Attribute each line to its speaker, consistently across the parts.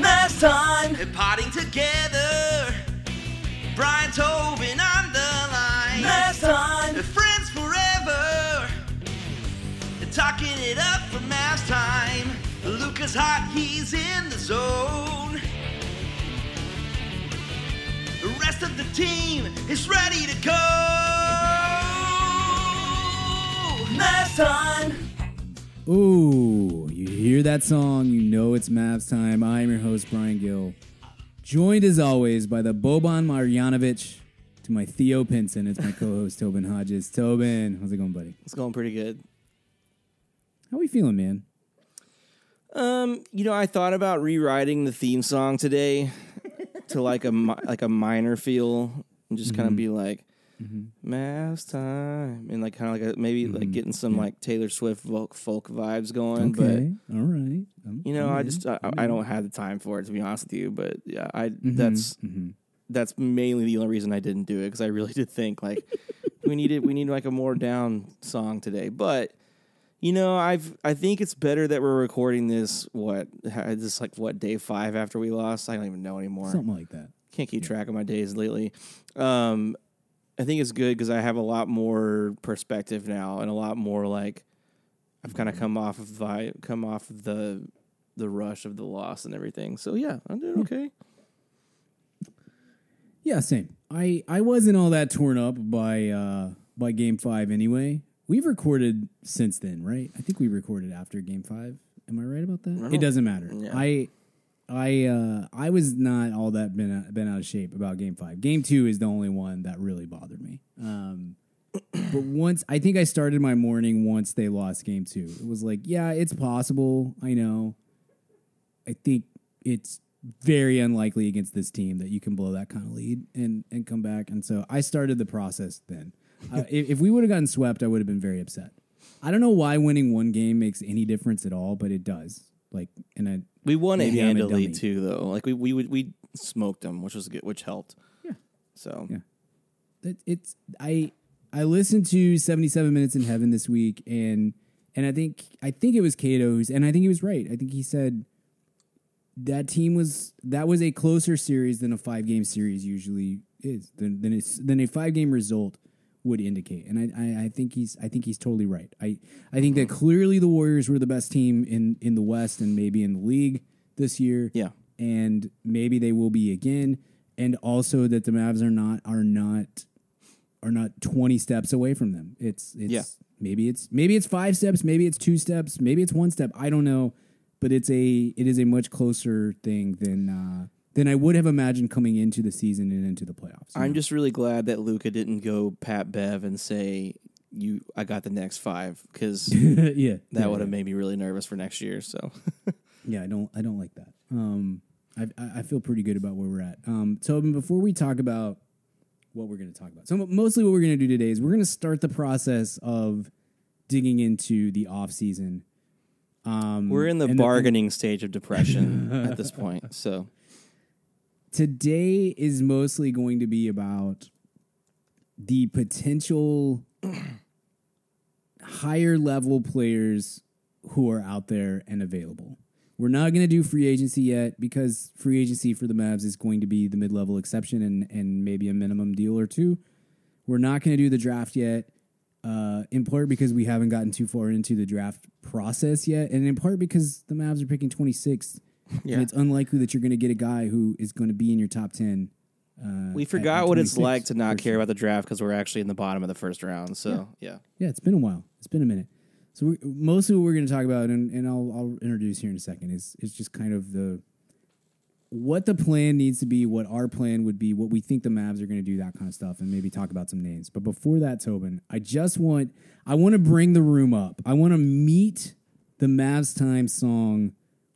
Speaker 1: Last time.
Speaker 2: and potting together. Brian Tobin on the line.
Speaker 1: Last time.
Speaker 2: Friends forever. Talking it up for Mavs time. Luka's hot, he's in the zone. The rest of the team is ready to go.
Speaker 1: Last time.
Speaker 3: Ooh, you hear that song, you know it's Mavs time. I'm your host, Brian Gill. Joined as always by the Boban Marjanovic to my Theo Pinson. It's my co host, Tobin Hodges. Tobin, how's it going, buddy?
Speaker 4: It's going pretty good.
Speaker 3: How are we feeling, man?
Speaker 4: Um, you know, I thought about rewriting the theme song today to like a mi- like a minor feel and just kind of be like Mm-hmm. Mavs time. And like kind of like a, maybe like mm-hmm. getting some like Taylor Swift folk, folk vibes going,
Speaker 3: Okay, all right.
Speaker 4: But you know,
Speaker 3: all
Speaker 4: I just I, I don't have the time for it to be honest with you, but yeah, I mm-hmm. that's that's mainly the only reason I didn't do it because I really did think like we needed we need like a more down song today, but you know I've I think it's better that we're recording this what ha- this like what day five after we lost? I don't even know anymore.
Speaker 3: Something like that.
Speaker 4: can't keep track of my days lately. Um, I think it's good because I have a lot more perspective now and a lot more like I've kind of come off of vi- come off of the the rush of the loss and everything. So yeah, I'm doing okay.
Speaker 3: Yeah, same. I I wasn't all that torn up by uh by game five anyway. We've recorded since then, right? I think we recorded after game five. Am I right about that? It doesn't matter.
Speaker 4: Yeah.
Speaker 3: I I uh I was not all that been out, been out of shape about game five. Game two is the only one that really bothered me. Um but once I think I started my mourning once they lost game two. It was like, yeah, it's possible. I know. I think it's very unlikely against this team that you can blow that kind of lead and and come back. And so I started the process then. Uh, if, if we would have gotten swept, I would have been very upset. I don't know why winning one game makes any difference at all, but it does. Like, and I
Speaker 4: We won it handily too, though. Like we we would we smoked them, which was good, which helped.
Speaker 3: Yeah.
Speaker 4: So
Speaker 3: Yeah. it, it's I I listened to 77 minutes in heaven this week and and I think I think it was Cato who's and I think he was right. I think he said that team was that was a closer series than a five game series usually is than than it's than a five game result would indicate. And I, I, I think he's I think he's totally right. I, I think that clearly the Warriors were the best team in, in the West and maybe in the league this year
Speaker 4: yeah,
Speaker 3: and maybe they will be again and also that the Mavs are not are not are not 20 steps away from them. It's it's
Speaker 4: Yeah.
Speaker 3: maybe it's maybe it's 5 steps, maybe it's 2 steps, maybe it's 1 step. I don't know, but it's a it is a much closer thing than uh than I would have imagined coming into the season and into the playoffs.
Speaker 4: I'm
Speaker 3: know?
Speaker 4: just really glad that Luka didn't go Pat Bev and say you I got the next five because
Speaker 3: yeah.
Speaker 4: that
Speaker 3: yeah,
Speaker 4: would have made me really nervous for next year. So
Speaker 3: Yeah, I don't I don't like that. Um I I feel pretty good about where we're at. Um Tobin, before we talk about what we're going to talk about. So mostly what we're going to do today is we're going to start the process of digging into the off season. Um
Speaker 4: we're in the bargaining stage of depression at this point. So
Speaker 3: today is mostly going to be about the potential higher level players who are out there and available. We're not going to do free agency yet because free agency for the Mavs is going to be the mid level exception and, and maybe a minimum deal or two. We're not going to do the draft yet, uh, in part because we haven't gotten too far into the draft process yet, and in part because the Mavs are picking 26th.
Speaker 4: Yeah.
Speaker 3: And it's unlikely that you're going to get a guy who is going to be in your top 10. Uh,
Speaker 4: we forgot
Speaker 3: at
Speaker 4: what it's like to not care about the draft because we're actually in the bottom of the first round. So yeah,
Speaker 3: Yeah, it's been a while. It's been a minute. So we mostly what we're going to talk about, and, and I'll, I'll introduce here in a second, is is just kind of the what the plan needs to be, what our plan would be, what we think the Mavs are going to do, that kind of stuff, and maybe talk about some names. But before that, Tobin, I just want I want to bring the room up. I want to meet the Mavs time song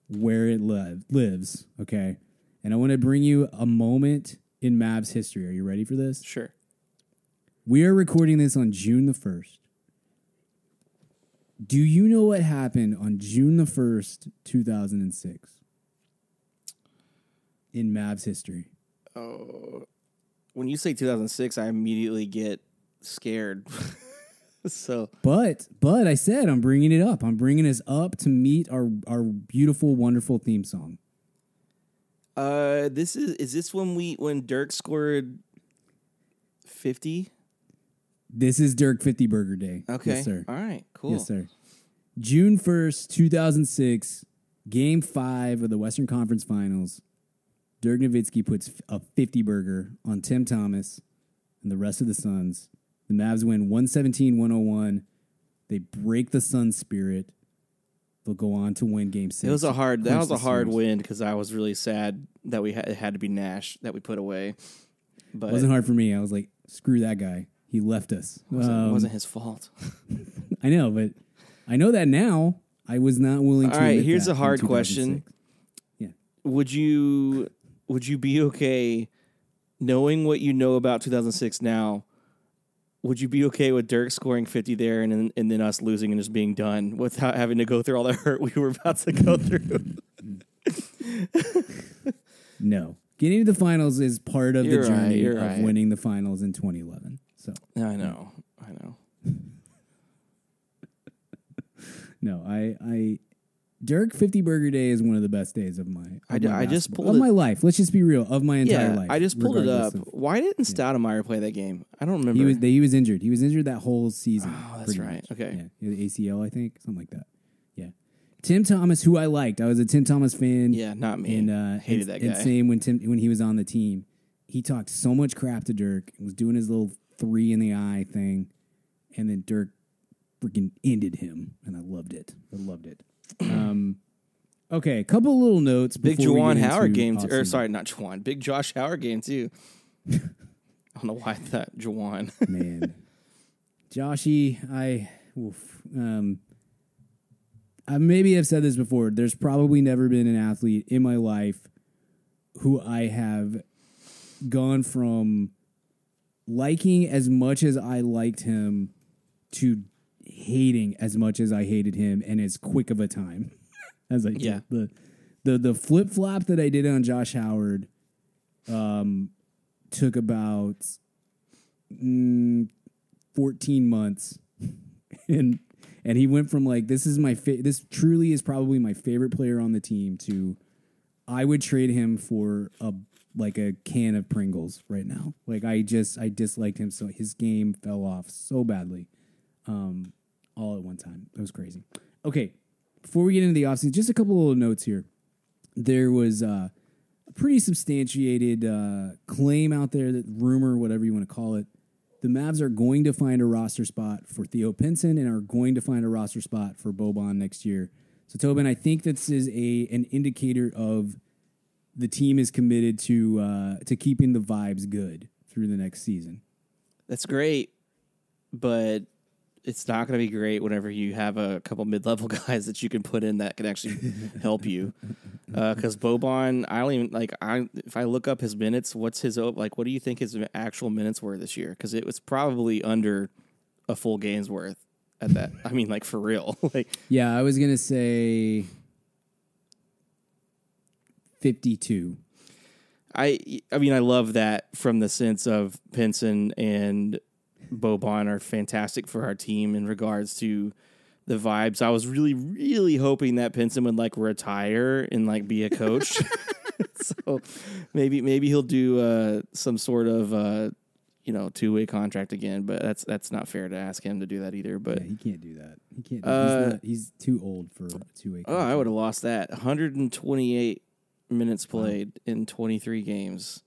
Speaker 3: where it live, lives. Okay, and I want to bring you a moment in Mavs history. Are you ready for this?
Speaker 4: sure.
Speaker 3: We are recording this on June the 1st. Do you know what happened on June the 1st, 2006? In Mavs history.
Speaker 4: Oh, when you say 2006, I immediately get scared. so
Speaker 3: But, but I said I'm bringing it up. I'm bringing us up to meet our, our beautiful, wonderful theme song.
Speaker 4: Uh, this is is this when we when Dirk scored fifty?
Speaker 3: This is Dirk 50 Burger Day.
Speaker 4: Okay,
Speaker 3: Yes, sir.
Speaker 4: All right, cool.
Speaker 3: Yes, sir. June 1st, 2006, game five of the Western Conference Finals. Dirk Nowitzki puts a 50 burger on Tim Thomas and the rest of the Suns. The Mavs win 117 101. They break the Suns' spirit. They'll go on to win game six.
Speaker 4: It was a hard. That was a hard
Speaker 3: series.
Speaker 4: win because I was really sad that we had it had to be Nash that we put away. But
Speaker 3: It wasn't hard for me. I was like, screw that guy. He left us.
Speaker 4: it wasn't,
Speaker 3: Um,
Speaker 4: it wasn't his fault.
Speaker 3: I know, but I know that now. I was not willing to.
Speaker 4: All right, here's a hard question.
Speaker 3: Yeah.
Speaker 4: Would you would you be okay knowing what you know about 2006 now? Would you be okay with Dirk scoring 50 there and then, and then us losing and just being done without having to go through all the hurt we were about to go through?
Speaker 3: No. Getting to the finals is part of
Speaker 4: You're
Speaker 3: the
Speaker 4: right,
Speaker 3: journey
Speaker 4: you're
Speaker 3: of
Speaker 4: right.
Speaker 3: winning the finals in 2011. So,
Speaker 4: I know, I know.
Speaker 3: no, I, I, Dirk 50 Burger Day is one of the best days of my, of
Speaker 4: I
Speaker 3: my
Speaker 4: I just pulled
Speaker 3: of
Speaker 4: it-
Speaker 3: my life. Let's just be real, of my entire
Speaker 4: Yeah,
Speaker 3: life.
Speaker 4: I just pulled it up.
Speaker 3: of-
Speaker 4: Why didn't Stoudemire play that game? I don't remember.
Speaker 3: he was he was injured. He was injured that whole season.
Speaker 4: Oh, that's right.
Speaker 3: much.
Speaker 4: Okay.
Speaker 3: Yeah, the ACL, I think, something like that. Yeah. Tim Thomas, who I liked, I was a Tim Thomas fan.
Speaker 4: yeah, not me.
Speaker 3: and uh,
Speaker 4: Hated
Speaker 3: and,
Speaker 4: that
Speaker 3: and
Speaker 4: guy.
Speaker 3: same when Tim when he was on the team, he talked so much crap to Dirk. and Was doing his little three in the eye thing, and then Dirk freaking ended him, and I loved it. I loved it. Um, okay, a couple little notes.
Speaker 4: Big Juwan Howard game, too, or sorry, not Juwan. Big Josh Howard game too. I don't know why I thought Juwan.
Speaker 3: man. Joshy, I, oof, um, I maybe have said this before. There's probably never been an athlete in my life who I have gone from liking as much as I liked him to hating as much as I hated him in as quick of a time as I did.
Speaker 4: Yeah.
Speaker 3: The the the flip flop that I did on Josh Howard um took about mm, 14 months and and he went from like this is my fa- this truly is probably my favorite player on the team to I would trade him for a like a can of Pringles right now. Like I just I disliked him so his game fell off so badly. Um all at one time. That was crazy. Okay, before we get into the offseason, just a couple little notes here. There was uh, a pretty substantiated uh, claim out there, that rumor, whatever you want to call it. The Mavs are going to find a roster spot for Theo Pinson and are going to find a roster spot for Boban next year. So Tobin, I think this is a an indicator of the team is committed to uh, to keeping the vibes good through the next season.
Speaker 4: That's great, but it's not going to be great whenever you have a couple mid-level guys that you can put in that can actually help you. Uh, because Boban, I don't even like. I if I look up his minutes, what's his like? What do you think his actual minutes were this year? Because it was probably under a full game's worth at that. I mean, like for real. like
Speaker 3: Yeah, I was gonna say fifty-two.
Speaker 4: I I mean I love that from the sense of Pinson and Boban are fantastic for our team in regards to the vibes. I was really really hoping that Pinson would like retire and like be a coach. so maybe maybe he'll do uh, some sort of uh, you know two way contract again, but that's that's not fair to ask him to do that either. But
Speaker 3: Yeah, he can't do that. He can't. Do,
Speaker 4: Uh,
Speaker 3: he's, not, he's too old for a two-way.
Speaker 4: oh, I would have lost that 128 minutes played in 23 games.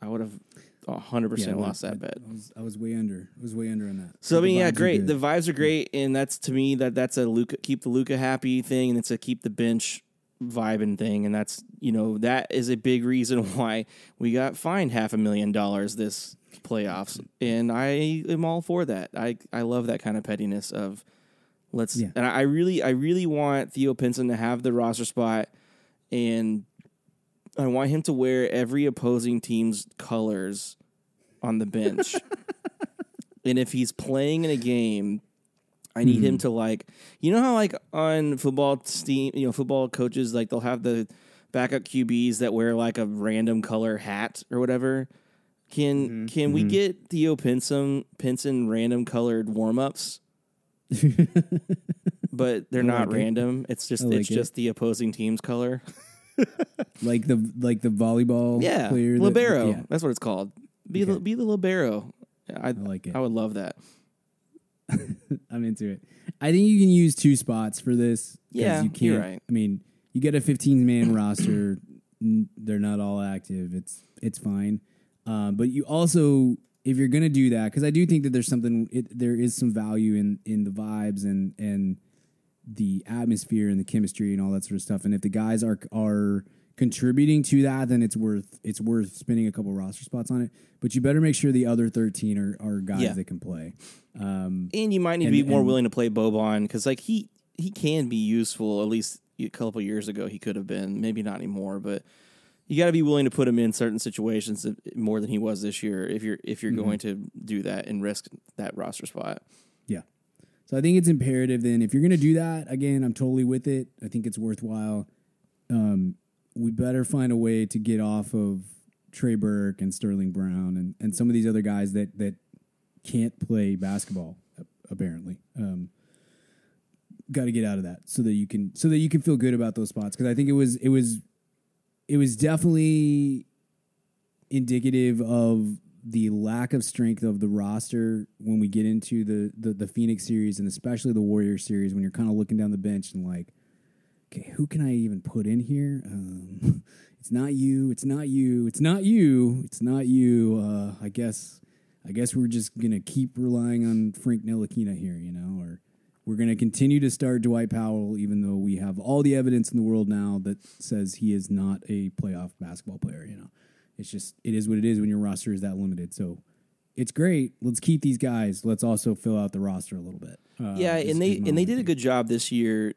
Speaker 4: I would have 100 percent lost that bet.
Speaker 3: I was, I was way under. I was way under on that.
Speaker 4: So I mean, yeah, great. The vibes are great, and that's to me that that's a Luka keep the Luka happy thing, and it's a keep the bench vibing thing, and that's you know that is a big reason why we got fined half a million dollars this playoffs, and I am all for that. I I love that kind of pettiness of let's
Speaker 3: Yeah.
Speaker 4: and I really I really want Theo Pinson to have the roster spot, and I want him to wear every opposing team's colors on the bench. and if he's playing in a game, I need him hmm. to like you know how like on football team you know football coaches like they'll have the backup QBs that wear like a random color hat or whatever. Can mm-hmm. can we mm-hmm. get Theo Pinson Pinson random colored warm ups? but they're not
Speaker 3: like it.
Speaker 4: random. It's just
Speaker 3: like
Speaker 4: it's
Speaker 3: it.
Speaker 4: just the opposing team's color.
Speaker 3: like the like the volleyball
Speaker 4: Yeah,
Speaker 3: player that-
Speaker 4: libero.
Speaker 3: yeah.
Speaker 4: That's what it's called. Be the be the libero. I,
Speaker 3: like it.
Speaker 4: I would love that.
Speaker 3: I'm into it. I think you can use two spots for this.
Speaker 4: Yeah,
Speaker 3: you can't.
Speaker 4: you're right.
Speaker 3: I mean, you get a 15 man roster. They're not all active. It's it's fine. Um, but you also, if you're gonna do that, because I do think that there's something. It, there is some value in in the vibes and and the atmosphere and the chemistry and all that sort of stuff. And if the guys are are contributing to that, then it's worth it's worth spending a couple roster spots on it. But you better make sure the other 13 are, are guys
Speaker 4: Yeah.
Speaker 3: that can play. Um,
Speaker 4: And you might need
Speaker 3: And-
Speaker 4: to be more willing to play Boban because like he he can be useful. At least a couple years ago he could have been. Maybe not anymore, but you got to be willing to put him in certain situations more than he was this year if you're if you're
Speaker 3: Mm-hmm.
Speaker 4: going to do that and risk that roster spot.
Speaker 3: Yeah. So I think it's imperative then if you're going to do that, again, I'm totally with it. I think it's worthwhile. Um, we better find a way to get off of Trey Burke and Sterling Brown and, and some of these other guys that, that can't play basketball, apparently. Um, got to get out of that so that you can so that you can feel good about those spots because I think it was it was it was definitely indicative of the lack of strength of the roster when we get into the the, the Phoenix series and especially the Warrior series when you're kind of looking down the bench and like, okay, who can I even put in here? Um, it's not you. It's not you. It's not you. It's not you. Uh, I guess. I guess we're just gonna keep relying on Frank Ntilikina here, you know, or we're gonna continue to start Dwight Powell, even though we have all the evidence in the world now that says he is not a playoff basketball player. You know, it's just it is what it is when your roster is that limited. So it's great. Let's keep these guys. Let's also fill out the roster a little bit. Uh,
Speaker 4: yeah, and they and they did a good job this year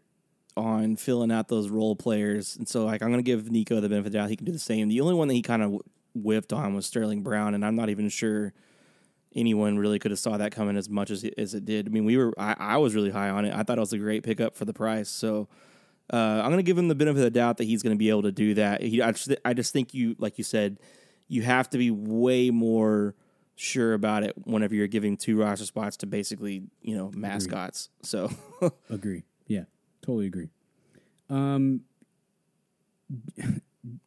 Speaker 4: on filling out those role players. And so like I'm going to give Nico the benefit of the doubt. He can do the same. The only one that he kind of whipped on was Sterling Brown, and I'm not even sure anyone really could have saw that coming as much as as it did. I mean, we were I, I was really high on it. I thought it was a great pickup for the price. So uh, I'm going to give him the benefit of the doubt that he's going to be able to do that. He, I, just, I just think you, like you said, you have to be way more sure about it whenever you're giving two roster spots to basically you know mascots. So
Speaker 3: Agree. Yeah, totally agree. Um,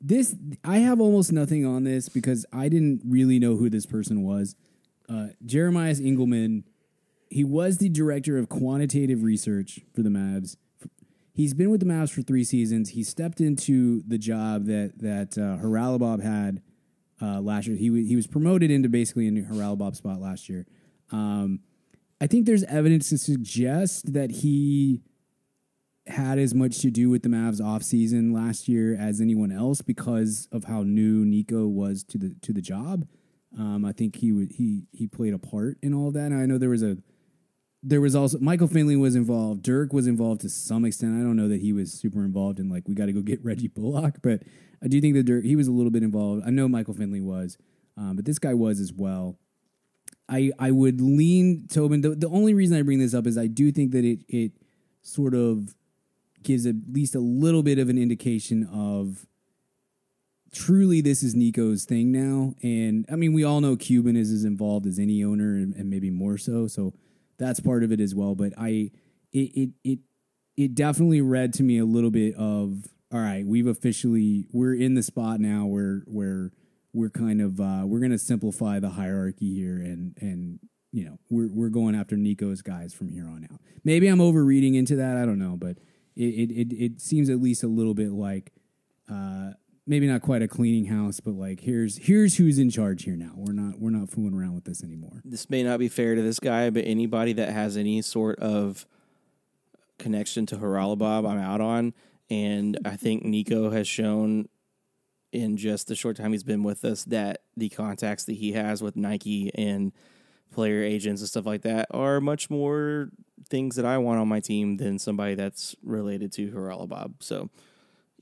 Speaker 3: this I have almost nothing on this because I didn't really know who this person was. Uh, Jeremiah Engelman. He was the director of quantitative research for the Mavs. He's been with the Mavs for three seasons. He stepped into the job that that uh, Haralabob had uh, last year. He wa- he was promoted into basically a new Haralabob spot last year. Um, I think there's evidence to suggest that he had as much to do with the Mavs offseason last year as anyone else because of how new Nico was to the to the job. Um, I think he would he he played a part in all of that. And I know there was a there was also Michael Finley was involved. Dirk was involved to some extent. I don't know that he was super involved in like we got to go get Reggie Bullock, but I do think that Dirk he was a little bit involved. I know Michael Finley was, um, but this guy was as well. I I would lean Tobin. The, the only reason I bring this up is I do think that it it sort of gives at least a little bit of an indication of truly this is Nico's thing now. And I mean, we all know Cuban is as involved as any owner and, and maybe more so. So that's part of it as well. But I, it, it, it, it definitely read to me a little bit of, all right, we've officially, we're in the spot now where, where we're kind of, uh, we're going to simplify the hierarchy here and, and, you know, we're, we're going after Nico's guys from here on out. Maybe I'm overreading into that. I don't know, but it, it, it, it seems at least a little bit like, uh, maybe not quite a cleaning house, but like here's here's who's in charge here now. We're not we're not fooling around with this anymore.
Speaker 4: this may not be fair to this guy, but anybody that has any sort of connection to Haralabob, I'm out on. And I think Nico has shown in just the short time he's been with us that the contacts that he has with Nike and player agents and stuff like that are much more things that I want on my team than somebody that's related to Haralabob. So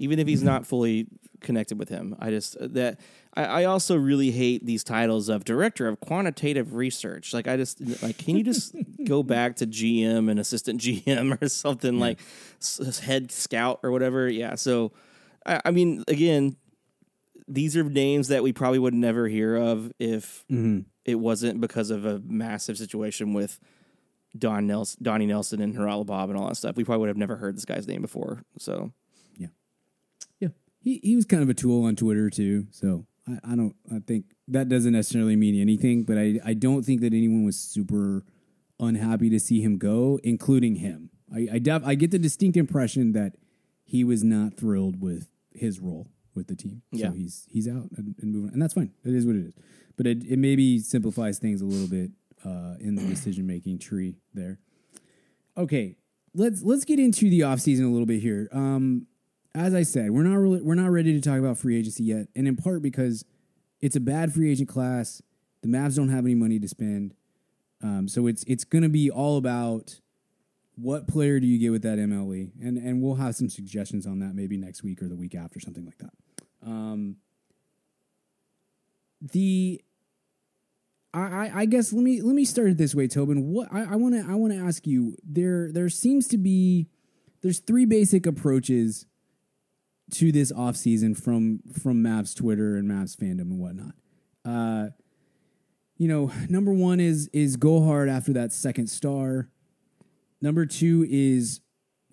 Speaker 4: even if he's mm-hmm. not fully connected with him. I just uh, that I, I also really hate these titles of director of quantitative research. Like I just like can you just go back to GM and assistant GM or something like s- head scout or whatever? Yeah. So I, I mean, again, these are names that we probably would never hear of if mm-hmm. it wasn't because of a massive situation with Don Nelson, Donnie Nelson, and Haralabob and all that stuff. We probably would have never heard this guy's name before. So
Speaker 3: Yeah, he he was kind of a tool on Twitter too. So I, I don't I think that doesn't necessarily mean anything, but I I don't think that anyone was super unhappy to see him go, including him. I I, def, I get the distinct impression that he was not thrilled with his role with the team.
Speaker 4: Yeah.
Speaker 3: So he's he's out and, and moving on. And that's fine. It is what it is. But it, it maybe simplifies things a little bit uh, in the decision making tree there. Okay, let's let's get into the offseason a little bit here. Um, as I said, we're not really we're not ready to talk about free agency yet, and in part because it's a bad free agent class. The Mavs don't have any money to spend, um, so it's it's going to be all about what player do you get with that MLE, and and we'll have some suggestions on that maybe next week or the week after, something like that. Um, the I, I, guess let me let me start it this way, Tobin. What I want to I want to ask you there there seems to be there's three basic approaches to this offseason from from Mavs Twitter and Mavs fandom and whatnot. Uh, you know, number one is is go hard after that second star. Number two is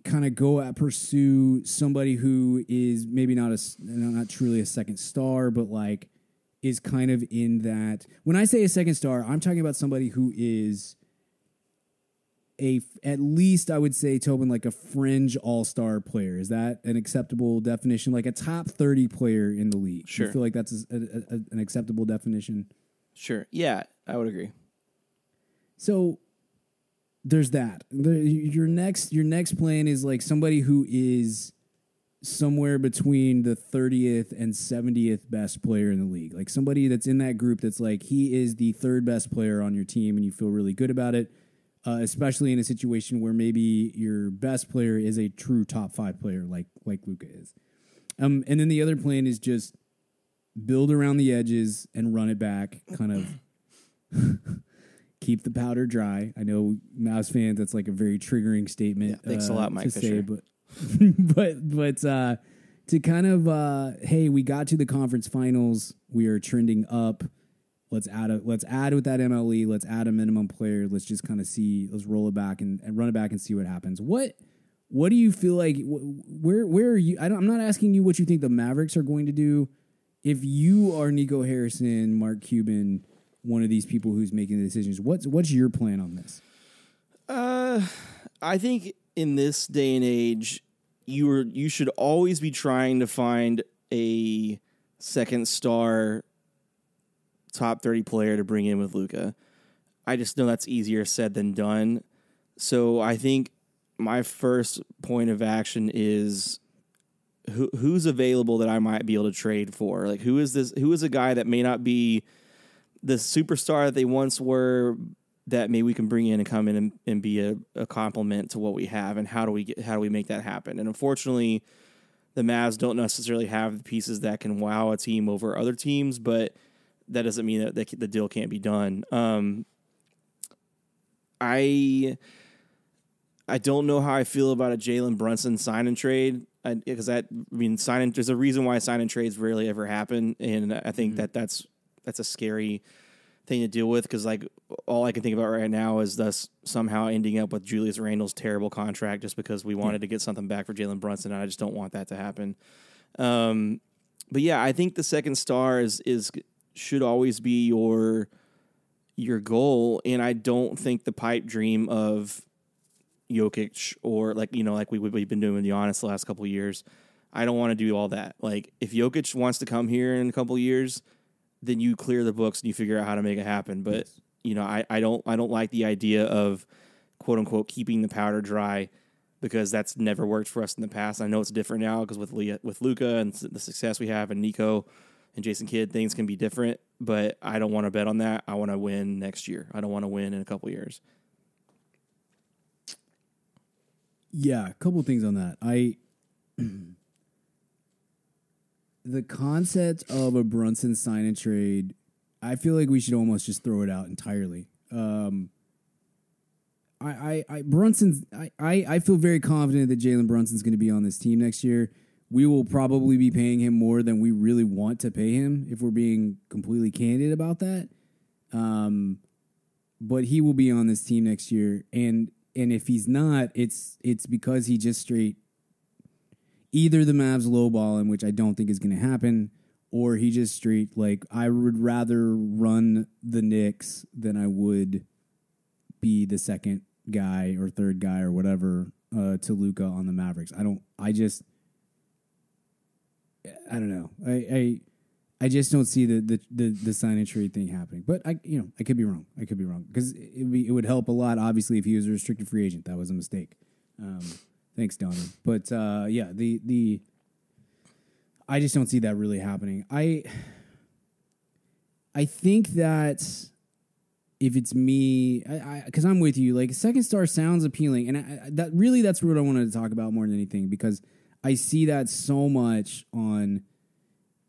Speaker 3: kind of go at pursue somebody who is maybe not a not truly a second star, but like is kind of in that. When I say a second star, I'm talking about somebody who is a at least I would say Tobin like a fringe all star player. Is that an acceptable definition? Like a top thirty player in the league.
Speaker 4: Sure.
Speaker 3: You feel like that's a, a, a- an acceptable definition.
Speaker 4: Sure. Yeah, I would agree.
Speaker 3: So there's that. The, your next your next plan is like somebody who is somewhere between the 30th and 70th best player in the league. Like somebody that's in that group that's like he is the third best player on your team and you feel really good about it. Uh, especially in a situation where maybe your best player is a true top 5 player like like Luka is. Um and then the other plan is just build around the edges and run it back kind of keep the powder dry. I know Mavs fans, that's like a very triggering statement.
Speaker 4: Yeah, thanks a
Speaker 3: uh,
Speaker 4: lot, Mike
Speaker 3: to say,
Speaker 4: Fisher.
Speaker 3: but but but uh, to kind of uh, hey, we got to the conference finals. We are trending up. Let's add a let's add with that MLE. Let's add a minimum player. Let's just kind of see. Let's roll it back and, and run it back and see what happens. What what do you feel like? Where where are you? I I'm not asking you what you think the Mavericks are going to do. If you are Nico Harrison, Mark Cuban, one of these people who's making the decisions, what's what's your plan on this?
Speaker 4: Uh, I think in this day and age, you are you should always be trying to find a second star top 30 player to bring in with Luka. I just know that's easier said than done. So I think my first point of action is who who's available that I might be able to trade for. Like who is this who is a guy that may not be the superstar that they once were that maybe we can bring in and come in and, and be a, a complement to what we have and how do we get how do we make that happen and unfortunately the Mavs don't necessarily have the pieces that can wow a team over other teams but that doesn't mean that the, deal can't be done. Um, I I don't know how I feel about a Jalen Brunson sign and trade because that I mean sign and there's a reason why sign and trades rarely ever happen and I think that that's that's a scary thing to deal with because like all I can think about right now is thus somehow ending up with Julius Randle's terrible contract just because we wanted to get something back for Jalen Brunson and I just don't want that to happen. Um, but yeah, I think the second star is is should always be your your goal, and I don't think the pipe dream of Jokic or like you know like we we've been doing with Giannis the last couple of years. I don't want to do all that. Like if Jokic wants to come here in a couple of years, then you clear the books and you figure out how to make it happen. But you know, I, I don't I don't like the idea of quote unquote keeping the powder dry because that's never worked for us in the past. I know it's different now because with Leah, with Luka and the success we have and Nico and Jason Kidd, things can be different. But I don't want to bet on that. I want to win next year. I don't want to win in a couple years.
Speaker 3: Yeah, a couple things on that. I the concept of a Brunson sign and trade, I feel like we should almost just throw it out entirely. Um, I, I, I Brunson's I, I, I feel very confident that Jalen Brunson's going to be on this team next year. We will probably be paying him more than we really want to pay him if we're being completely candid about that. Um, but he will be on this team next year, and and if he's not, it's it's because he just straight. either the Mavs lowball him, which I don't think is going to happen, or he just straight like I would rather run the Knicks than I would be the second guy or third guy or whatever uh, to Luka on the Mavericks. I don't. I just. I don't know. I I, I just don't see the, the the the sign and trade thing happening. But I you know I could be wrong. I could be wrong because it would be, it would help a lot. Obviously, if he was a restricted free agent, that was a mistake. Um, thanks, Donnie. But uh, yeah, the the I just don't see that really happening. I I think that if it's me, because I'm with you, like second star sounds appealing, and I, I, that really that's what I wanted to talk about more than anything because I see that so much on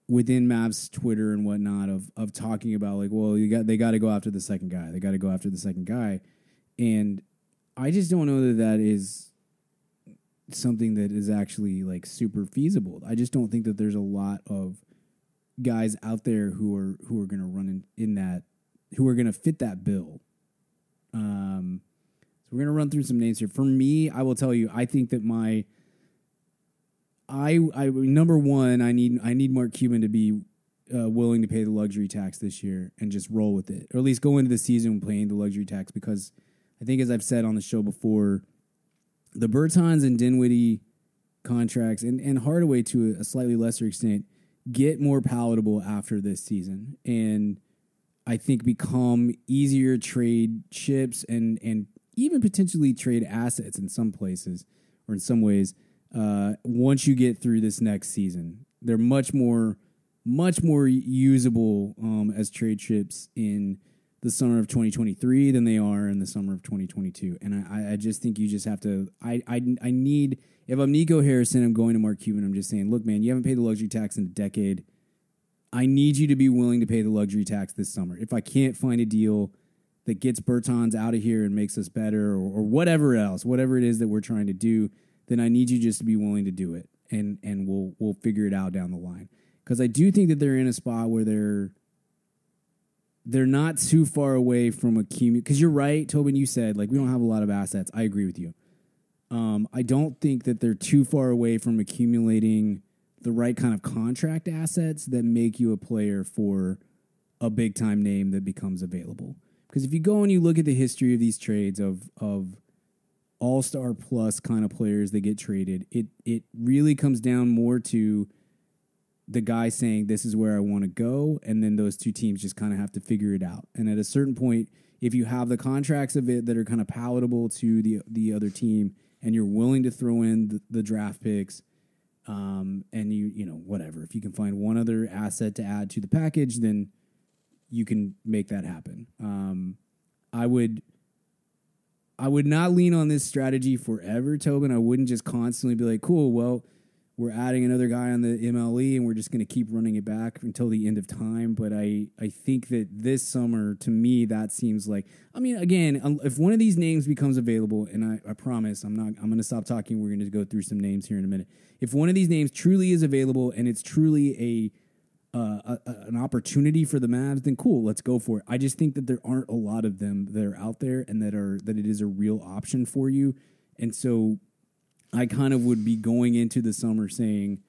Speaker 3: within Mavs Twitter and whatnot of of talking about like, well, you got they got to go after the second guy, they got to go after the second guy, and I just don't know that that is something that is actually like super feasible. I just don't think that there's a lot of guys out there who are who are going to run in, in that who are going to fit that bill. Um, so we're going to run through some names here. For me, I will tell you, I think that my I I number one, I need I need Mark Cuban to be uh, willing to pay the luxury tax this year and just roll with it, or at least go into the season paying the luxury tax because I think, as I've said on the show before, the Bertans and Dinwiddie contracts and and Hardaway to a slightly lesser extent get more palatable after this season and I think become easier trade chips and and even potentially trade assets in some places or in some ways uh, once you get through this next season. They're much more much more usable um, as trade chips in the summer of 2023 than they are in the summer of 2022. And I, I just think you just have to. I, I, I need if I'm Nico Harrison, I'm going to Mark Cuban. I'm just saying, look, man, you haven't paid the luxury tax in a decade. I need you to be willing to pay the luxury tax this summer. If I can't find a deal that gets Bertans out of here and makes us better, or, or whatever else, whatever it is that we're trying to do, then I need you just to be willing to do it, and and we'll we'll figure it out down the line. Because I do think that they're in a spot where they're they're not too far away from accumulate. Because you're right, Tobin. You said like we don't have a lot of assets. I agree with you. Um, I don't think that they're too far away from accumulating the right kind of contract assets that make you a player for a big time name that becomes available. Because if you go and you look at the history of these trades of of all star plus kind of players that get traded, it it really comes down more to the guy saying this is where I want to go, and then those two teams just kind of have to figure it out. And at a certain point, if you have the contracts of it that are kind of palatable to the the other team, and you're willing to throw in the, the draft picks, um, and you you know whatever, if you can find one other asset to add to the package, then you can make that happen. Um, I would. I would not lean on this strategy forever, Tobin. I wouldn't just constantly be like, cool, well, we're adding another guy on the MLE and we're just going to keep running it back until the end of time. But I, I think that this summer, to me, that seems like, I mean, again, um, if one of these names becomes available, and I, I promise I'm not, I'm going to stop talking. We're going to go through some names here in a minute. If one of these names truly is available and it's truly a, uh, a, an opportunity for the Mavs, then cool, let's go for it. I just think that there aren't a lot of them that are out there and that are that it is a real option for you. And so I kind of would be going into the summer saying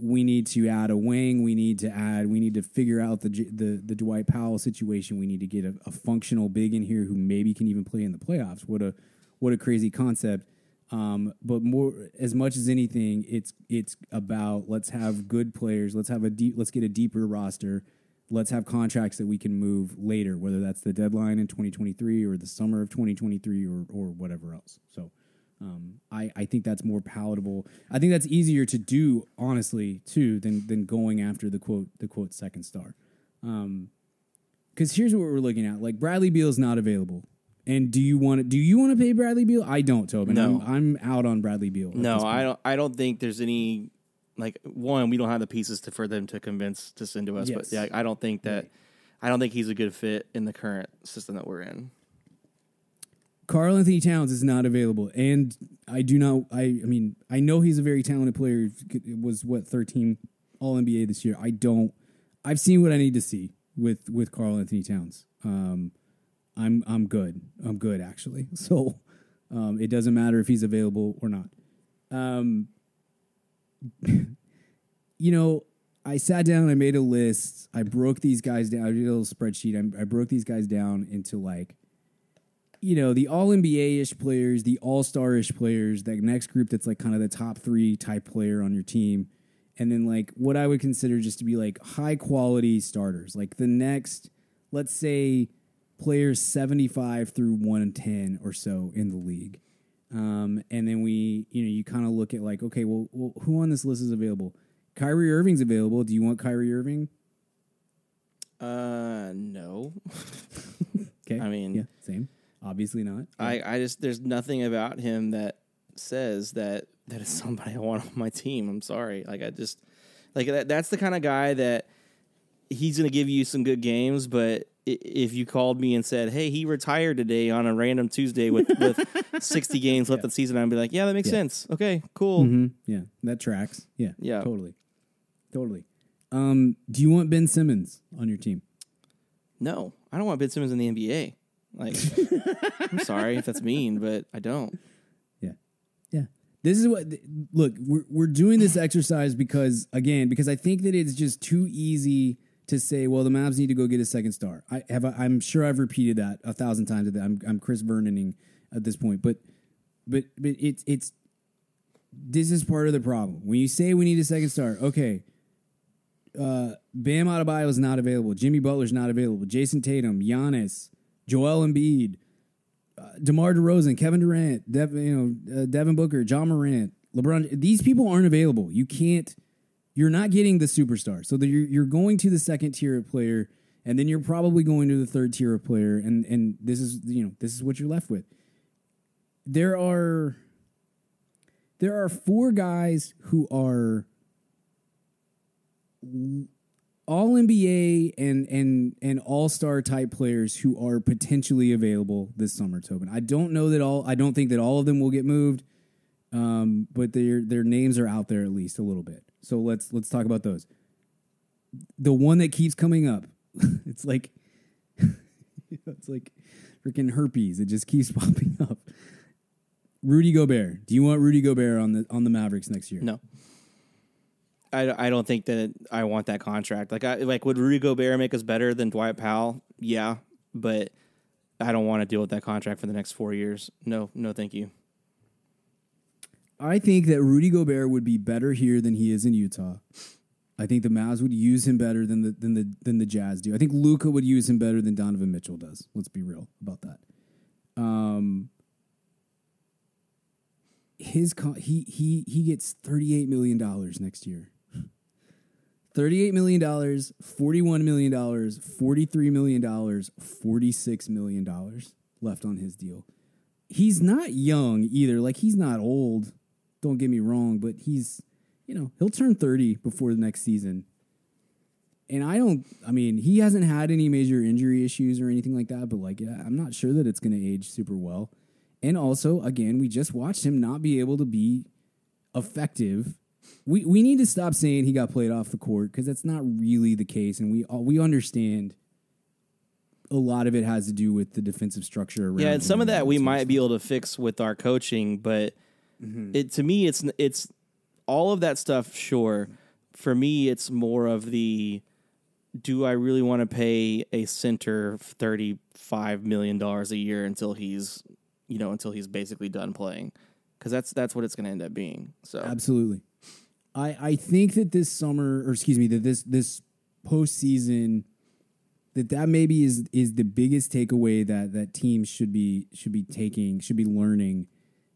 Speaker 3: we need to add a wing, we need to add, we need to figure out the the the Dwight Powell situation. We need to get a, a functional big in here who maybe can even play in the playoffs. What a what a crazy concept. Um, but more as much as anything, it's it's about let's have good players. Let's have a deep. Let's get a deeper roster. Let's have contracts that we can move later, whether that's the deadline in 2023 or the summer of 2023 or or whatever else. So, um, I I think that's more palatable. I think that's easier to do, honestly, too, than than going after the quote the quote second star. Um, because here's what we're looking at: like Bradley Beal is not available. And do you want to? Do you want to pay Bradley Beal? I don't, Tobin.
Speaker 4: No.
Speaker 3: I'm, I'm out on Bradley Beal.
Speaker 4: No, I don't. I don't think there's any like one. We don't have the pieces to for them to convince to send to us.
Speaker 3: Yes.
Speaker 4: But yeah, I don't think that. I don't think he's a good fit in the current system that we're in.
Speaker 3: Karl-Anthony Towns is not available, and I do not. I, I mean, I know he's a very talented player. It was what 13 All NBA this year. I don't. I've seen what I need to see with with Karl-Anthony Towns. Um, I'm I'm good. I'm good actually. So um, it doesn't matter if he's available or not. Um, you know, I sat down, I made a list, I broke these guys down. I did a little spreadsheet. I, I broke these guys down into like, you know, the all NBA ish players, the all star ish players, that next group that's like kind of the top three type player on your team. And then like what I would consider just to be like high quality starters. Like the next, let's say, players 75 through 110 or so in the league. Um, and then we, you know, you kind of look at like, okay, well, well, who on this list is available? Kyrie Irving's available. Do you want Kyrie Irving?
Speaker 4: Uh, no.
Speaker 3: Okay.
Speaker 4: I mean-
Speaker 3: yeah, same. Obviously not.
Speaker 4: I, I just there's nothing about him that says that that is somebody I want on my team. I'm sorry. Like I just like that that's the kind of guy that he's going to give you some good games, but if you called me and said, "Hey, he retired today on a random Tuesday with, with 60 games left in the season," I'd be like, "Yeah, that makes
Speaker 3: Yeah.
Speaker 4: sense. Okay, cool."
Speaker 3: Mhm. Yeah, that tracks. Yeah.
Speaker 4: Yeah.
Speaker 3: Totally. Totally. Um, do you want Ben Simmons on your team?
Speaker 4: No, I don't want Ben Simmons in the NBA. Like, I'm sorry if that's mean, but I don't.
Speaker 3: Yeah. Yeah. This is what look, we're we're doing this exercise because again, because I think that it's just too easy to say, well, the Mavs need to go get a second star. I have I'm sure I've repeated that a thousand times. I'm I'm Chris Vernoning at this point, but but but it's it's this is part of the problem. When you say we need a second star, okay. Uh, Bam Adebayo is not available. Jimmy Butler's not available. Jayson Tatum, Giannis, Joel Embiid, DeMar DeRozan, Kevin Durant, Dev, you know, uh, Devin Booker, Ja Morant, LeBron. These people aren't available. You can't. You're not getting the superstar. So you're you're going to the second tier of player, and then you're probably going to the third tier of player, and and this is you know this is what you're left with. There are there are four guys who are all NBA and and and all star type players who are potentially available this summer. Tobin, I don't know that all. I don't think that all of them will get moved, um, but their their names are out there at least a little bit. So let's let's talk about those. The one that keeps coming up, it's like it's like freaking herpes. It just keeps popping up. Rudy Gobert. Do you want Rudy Gobert on the on the Mavericks next year?
Speaker 4: No. I, I don't think that I want that contract. Like I like would Rudy Gobert make us better than Dwight Powell? Yeah, but I don't want to deal with that contract for the next four years. No, no, thank you.
Speaker 3: I think that Rudy Gobert would be better here than he is in Utah. I think the Mavs would use him better than the than the than the Jazz do. I think Luka would use him better than Donovan Mitchell does. Let's be real about that. Um, his con- he he he gets thirty eight million dollars next year. Thirty eight million dollars, forty one million dollars, forty three million dollars, forty six million dollars left on his deal. He's not young either. Like he's not old. Don't get me wrong, but he's you know he'll turn thirty before the next season. And I don't. I mean, he hasn't had any major injury issues or anything like that. But like, yeah, I'm not sure that it's going to age super well. And also, again, we just watched him not be able to be effective. We we need to stop saying he got played off the court because that's not really the case, and we all we understand. A lot of it has to do with the defensive structure. Around
Speaker 4: Yeah, and some of that we might be able to fix with our coaching, but Mm-hmm. it to me it's it's all of that stuff. Sure, for me it's more of the do I really want to pay a center thirty five million dollars a year until he's you know until he's basically done playing because that's that's what it's going to end up being. So
Speaker 3: Absolutely. I I think that this summer, or excuse me, that this this postseason, that that maybe is is the biggest takeaway that that teams should be should be taking should be learning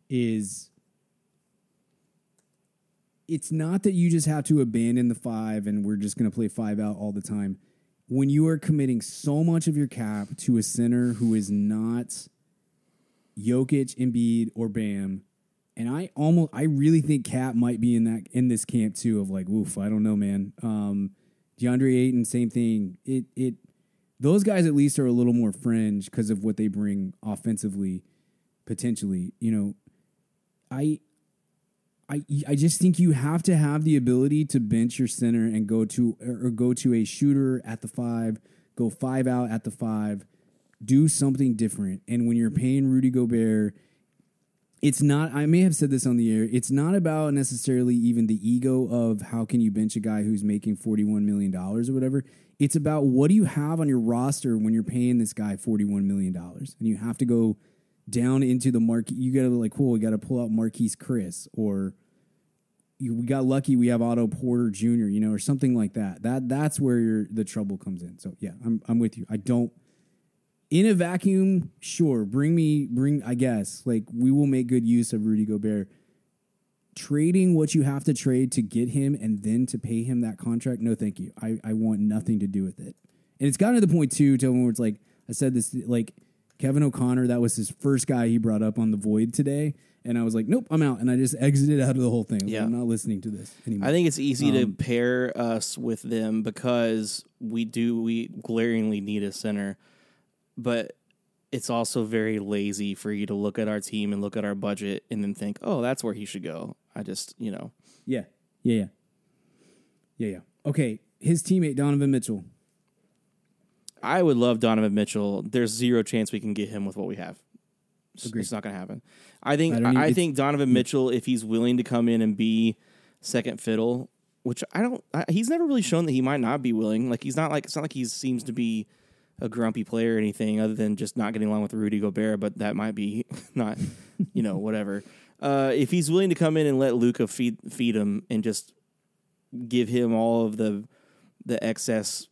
Speaker 3: is it's not that you just have to abandon the five and we're just going to play five out all the time. When you are committing so much of your cap to a center who is not Jokic, Embiid, or Bam, and I almost, I really think Cap might be in that in this camp too. Of like, oof, I don't know, man. Um, DeAndre Ayton, same thing. It, it, those guys at least are a little more fringe because of what they bring offensively, potentially. You know, I, I, just think you have to have the ability to bench your center and go to or go to a shooter at the five, go five out at the five, do something different. And when you're paying Rudy Gobert it's not i may have said this on the air it's not about necessarily even the ego of how can you bench a guy who's making 41 million dollars or whatever it's about what do you have on your roster when you're paying this guy 41 million dollars and you have to go down into the market you gotta like cool we gotta pull out Marquese Chriss or we got lucky we have otto porter jr you know or something like that that that's where your the trouble comes in so yeah i'm, I'm with you i don't in a vacuum, sure, bring me, bring, I guess, like we will make good use of Rudy Gobert. Trading what you have to trade to get him and then to pay him that contract, no, thank you. I, I want nothing to do with it. And it's gotten to the point, too, Tobin, where it's like, I said this, like Kevin O'Connor, that was his first guy he brought up on The Void today. And I was like, nope, I'm out. And I just exited out of the whole thing. I was like,
Speaker 4: Yeah.
Speaker 3: I'm not listening to this anymore.
Speaker 4: I think it's easy
Speaker 3: Um,
Speaker 4: to pair us with them because we do we glaringly need a center, but it's also very lazy for you to look at our team and look at our budget and then think, oh, that's where he should go. I just you know
Speaker 3: yeah. Yeah, yeah. Yeah, yeah. Okay. His teammate, Donovan Mitchell.
Speaker 4: I would love Donovan Mitchell. There's zero chance we can get him with what we have. It's,
Speaker 3: Agreed.
Speaker 4: it's not going to happen. I think
Speaker 3: I
Speaker 4: I, think Donovan Mitchell, if he's willing to come in and be second fiddle, which I don't, I, he's never really shown that he might not be willing. Like he's not like it's not like he seems to be a grumpy player or anything, other than just not getting along with Rudy Gobert. But that might be not, you know, whatever. Uh, if he's willing to come in and let Luka feed feed him and just give him all of the the excess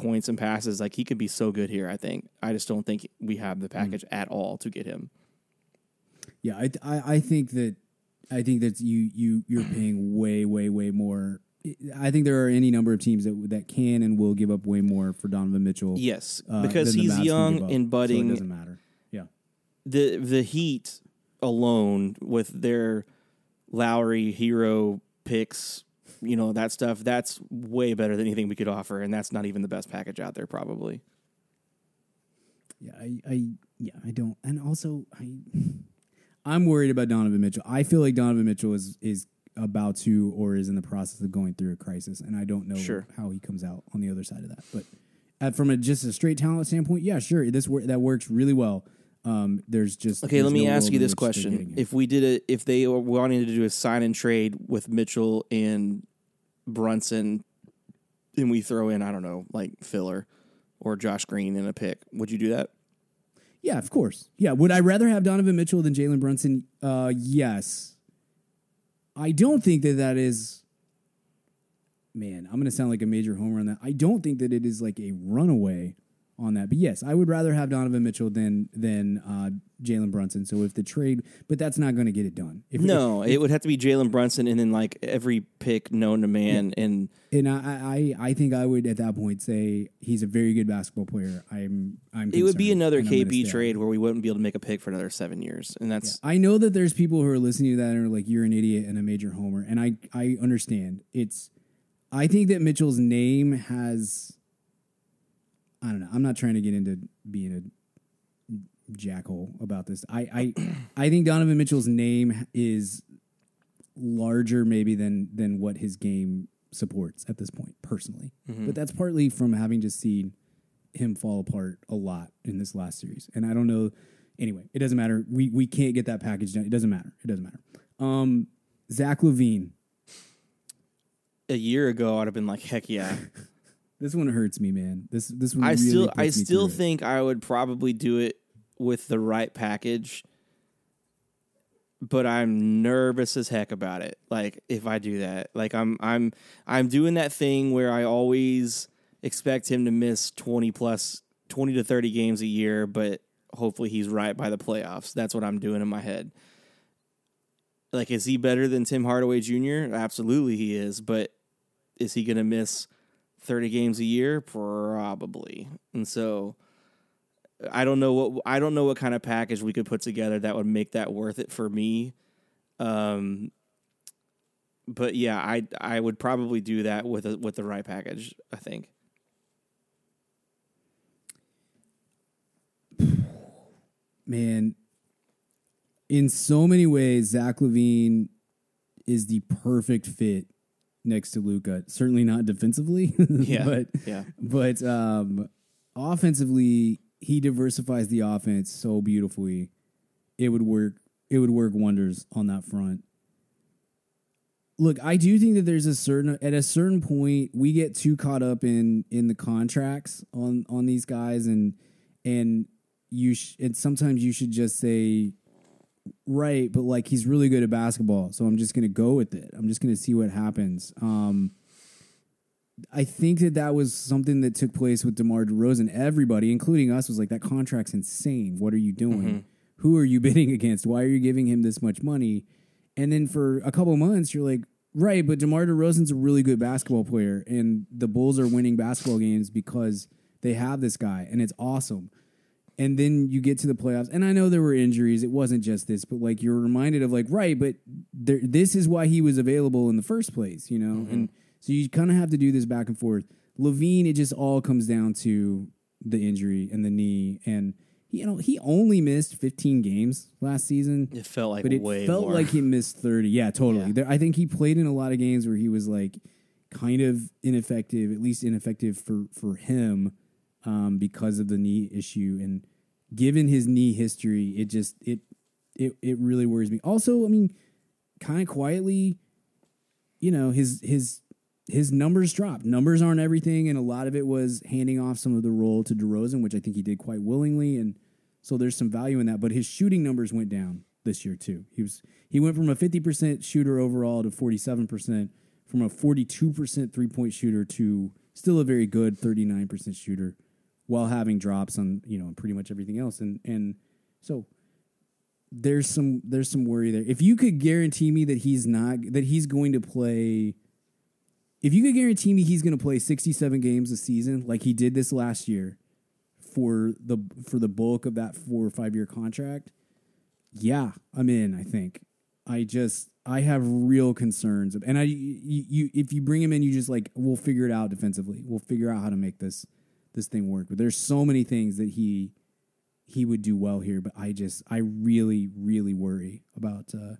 Speaker 4: points and passes, like he could be so good here. I think. I just don't think we have the package at all to get him.
Speaker 3: Yeah, I, I I think that I think that you you you're paying way way way more. I think there are any number of teams that that can and will give up way more for Donovan Mitchell.
Speaker 4: Yes,
Speaker 3: uh,
Speaker 4: because he's
Speaker 3: Mavs can give
Speaker 4: young
Speaker 3: up.
Speaker 4: and
Speaker 3: So
Speaker 4: budding.
Speaker 3: it doesn't matter. Yeah,
Speaker 4: the the Heat alone with their Lowry Herro picks, you know that stuff. That's way better than anything we could offer, and that's not even the best package out there, probably.
Speaker 3: yeah, I, I yeah I don't, and also I I'm worried about Donovan Mitchell. I feel like Donovan Mitchell is is about to or is in the process of going through a crisis, and I don't know
Speaker 4: Sure.
Speaker 3: how he comes out on the other side of that. But uh, from a just a straight talent standpoint, yeah, sure, this that works really well. Um, there's just
Speaker 4: Okay,
Speaker 3: there's
Speaker 4: let me
Speaker 3: no
Speaker 4: ask you this question. If we did a, if they were wanting to do a sign and trade with Mitchell and Brunson, and we throw in I don't know like filler or Josh Green in a pick, would you do that?
Speaker 3: Yeah, of course. Yeah, would I rather have Donovan Mitchell than Jalen Brunson? Uh, yes. I don't think that that is. Man, I'm going to sound like a major homer on that. I don't think that it is like a runaway on that. But yes, I would rather have Donovan Mitchell than than uh, Jalen Brunson. So if the trade, but that's not going to get it done. If,
Speaker 4: No, it would have to be Jalen Brunson, and then like every pick known to man, and
Speaker 3: and I, I I think I would at that point say he's a very good basketball player. I'm I'm.
Speaker 4: it would be another
Speaker 3: KP
Speaker 4: trade where we wouldn't be able to make a pick for another seven years, and that's
Speaker 3: I know that there's people who are listening to that and are like, "You're an idiot and a major homer," and I I understand. It's I think that Mitchell's name has. I don't know. I'm not trying to get into being a jackhole about this. I I I think Donovan Mitchell's name is larger maybe than than what his game supports at this point personally. But that's partly from having just seen him fall apart a lot in this last series. And I don't know anyway, it doesn't matter. We we can't get that package done. It doesn't matter. It doesn't matter. Um Zach LaVine.
Speaker 4: a year ago I'd have been like, heck yeah.
Speaker 3: This one hurts me, man. This this one
Speaker 4: I
Speaker 3: really
Speaker 4: still I still
Speaker 3: through it.
Speaker 4: think I would probably do it with the right package. But I'm nervous as heck about it. Like if I do that. Like I'm I'm I'm doing that thing where I always expect him to miss 20 plus 20 to 30 games a year, but hopefully he's right by the playoffs. That's what I'm doing in my head. Like is he better than Tim Hardaway Jr.? Absolutely he is, but is he going to miss 30 games a year probably. And so i don't know what i don't know what kind of package we could put together that would make that worth it for me. Um but yeah i i would probably do that with a, with the right package i think.
Speaker 3: Man, in so many ways, Zach LaVine is the perfect fit next to Luka. Certainly not defensively,
Speaker 4: Yeah,
Speaker 3: but
Speaker 4: yeah.
Speaker 3: but um, offensively, he diversifies the offense so beautifully. It would work it would work wonders on that front. Look, I do think that there's a certain at a certain point we get too caught up in in the contracts on on these guys and and you sh- and sometimes you should just say right, but like he's really good at basketball, so I'm just going to go with it. I'm just going to see what happens. Um I think that that was something that took place with DeMar DeRozan. Everybody, including us, was like, that contract's insane. What are you doing? Who are you bidding against? Why are you giving him this much money? And then for a couple months, you're like, right, but DeMar DeRozan's a really good basketball player, and the Bulls are winning basketball games because they have this guy, and it's awesome. And then you get to the playoffs, and I know there were injuries. It wasn't just this, but like you're reminded of like, right, but there, this is why he was available in the first place, you know. Mm-hmm. And so you kind of have to do this back and forth. LaVine, it just all comes down to the injury and the knee, and you know he only missed 15 games last season
Speaker 4: It felt like
Speaker 3: but it felt
Speaker 4: more.
Speaker 3: like he missed 30 yeah totally
Speaker 4: Yeah.
Speaker 3: There, i think he played in a lot of games where he was like kind of ineffective at least ineffective for for him um, because of the knee issue and given his knee history it just it it, it really worries me also i mean kind of quietly you know his his his numbers dropped. Numbers aren't everything, and a lot of it was handing off some of the role to DeRozan, which I think he did quite willingly, and so there's some value in that. But his shooting numbers went down this year too. He was he went from a 50% shooter overall to 47%, from a 42% three point shooter to still a very good 39% shooter, while having drops on you know pretty much everything else, and and so there's some there's some worry there. If you could guarantee me that he's not that he's going to play if you could guarantee me he's going to play 67 games a season like he did this last year for the for the bulk of that 4 or 5 year contract, yeah, I'm in, I think. I just I have real concerns and I you, you if you bring him in you just like we'll figure it out defensively. We'll figure out how to make this this thing work. But there's so many things that he he would do well here, but I just I really really worry about uh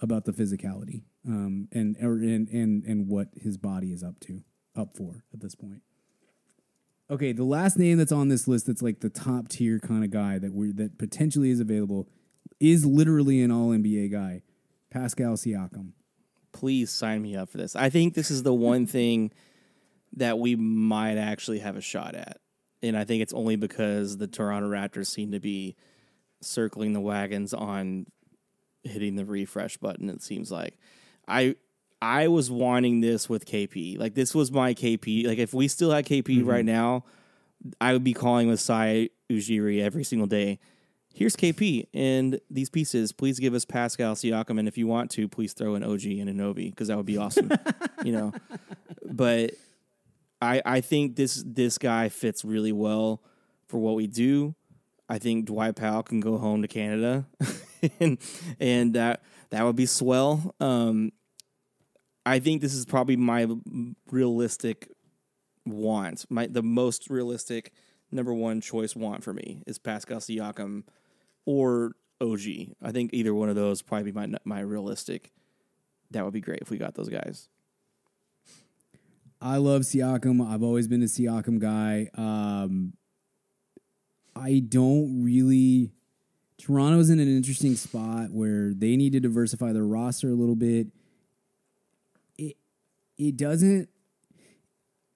Speaker 3: about the physicality um, and or and, and and what his body is up to up for at this point. Okay, the last name that's on this list that's like the top tier kind of guy that we are that potentially is available is literally an all NBA guy, Pascal Siakam.
Speaker 4: Please sign me up for this. I think this is the one thing that we might actually have a shot at. And I think it's only because the Toronto Raptors seem to be circling the wagons on hitting the refresh button it seems like. I I was wanting this with KP. Like this was my KP. Like if we still had KP mm-hmm. right now, I would be calling with Sai Ujiri every single day. Here's KP and these pieces. Please give us Pascal Siakam, and if you want to, please throw an OG and an Novi because that would be awesome. you know, but I I think this this guy fits really well for what we do. I think Dwight Powell can go home to Canada, and and that that would be swell. Um, I think this is probably my realistic want. My the most realistic number one choice want for me is Pascal Siakam or OG. I think either one of those probably be my my realistic. That would be great if we got those guys.
Speaker 3: I love Siakam. I've always been a Siakam guy. Um, I don't really. Toronto's in an interesting spot where they need to diversify their roster a little bit. It it doesn't.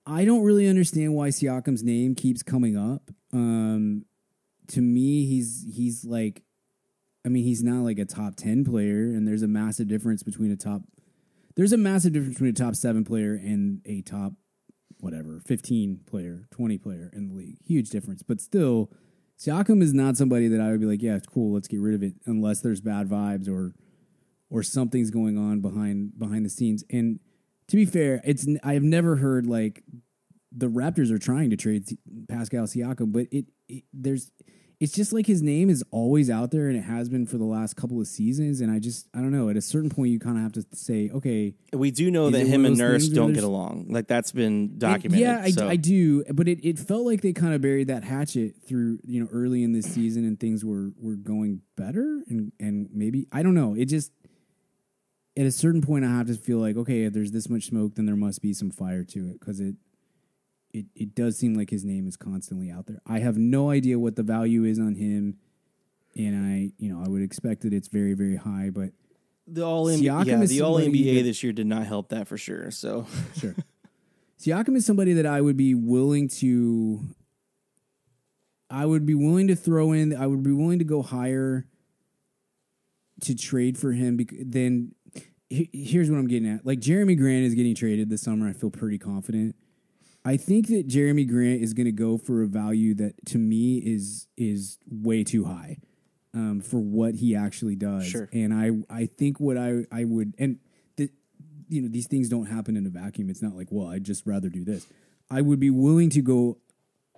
Speaker 3: I don't really understand why Siakam's name keeps coming up. Um, to me, he's he's like, I mean, he's not like a top ten player, and there's a massive difference between a top there's a massive difference between a top seven player and a top whatever 15 player 20 player in the league. Huge difference. But still Siakam is not somebody that I would be like yeah it's cool let's get rid of it unless there's bad vibes or or something's going on behind behind the scenes. And to be fair it's I've never heard like the Raptors are trying to trade Pascal Siakam but it, it there's it's just like his name is always out there and it has been for the last couple of seasons and I just I don't know at a certain point you kind of have to say okay
Speaker 4: We do know that him and Nurse don't get along. Like that's been documented.
Speaker 3: yeah, I,
Speaker 4: so.
Speaker 3: I do, but it, it felt like they kind of buried that hatchet through you know early in this season, and things were were going better, and and maybe I don't know. It just at a certain point, I have to feel like okay, if there's this much smoke, then there must be some fire to it because it it it does seem like his name is constantly out there. I have no idea what the value is on him and I, you know, I would expect that it's very, very high. But
Speaker 4: The all NBA,
Speaker 3: Siakam
Speaker 4: yeah, the all NBA
Speaker 3: that-
Speaker 4: this year did not help that for sure. So
Speaker 3: sure, Siakam is somebody that I would be willing to. I would be willing to throw in. I would be willing to go higher to trade for him. Because then, he- here's what I'm getting at. Like Jerami Grant is getting traded this summer. I feel pretty confident. I think that Jerami Grant is going to go for a value that to me is is way too high um, for what he actually does.
Speaker 4: Sure.
Speaker 3: And I I think what I I would and the, you know these things don't happen in a vacuum. It's not like well I'd just rather do this. I would be willing to go.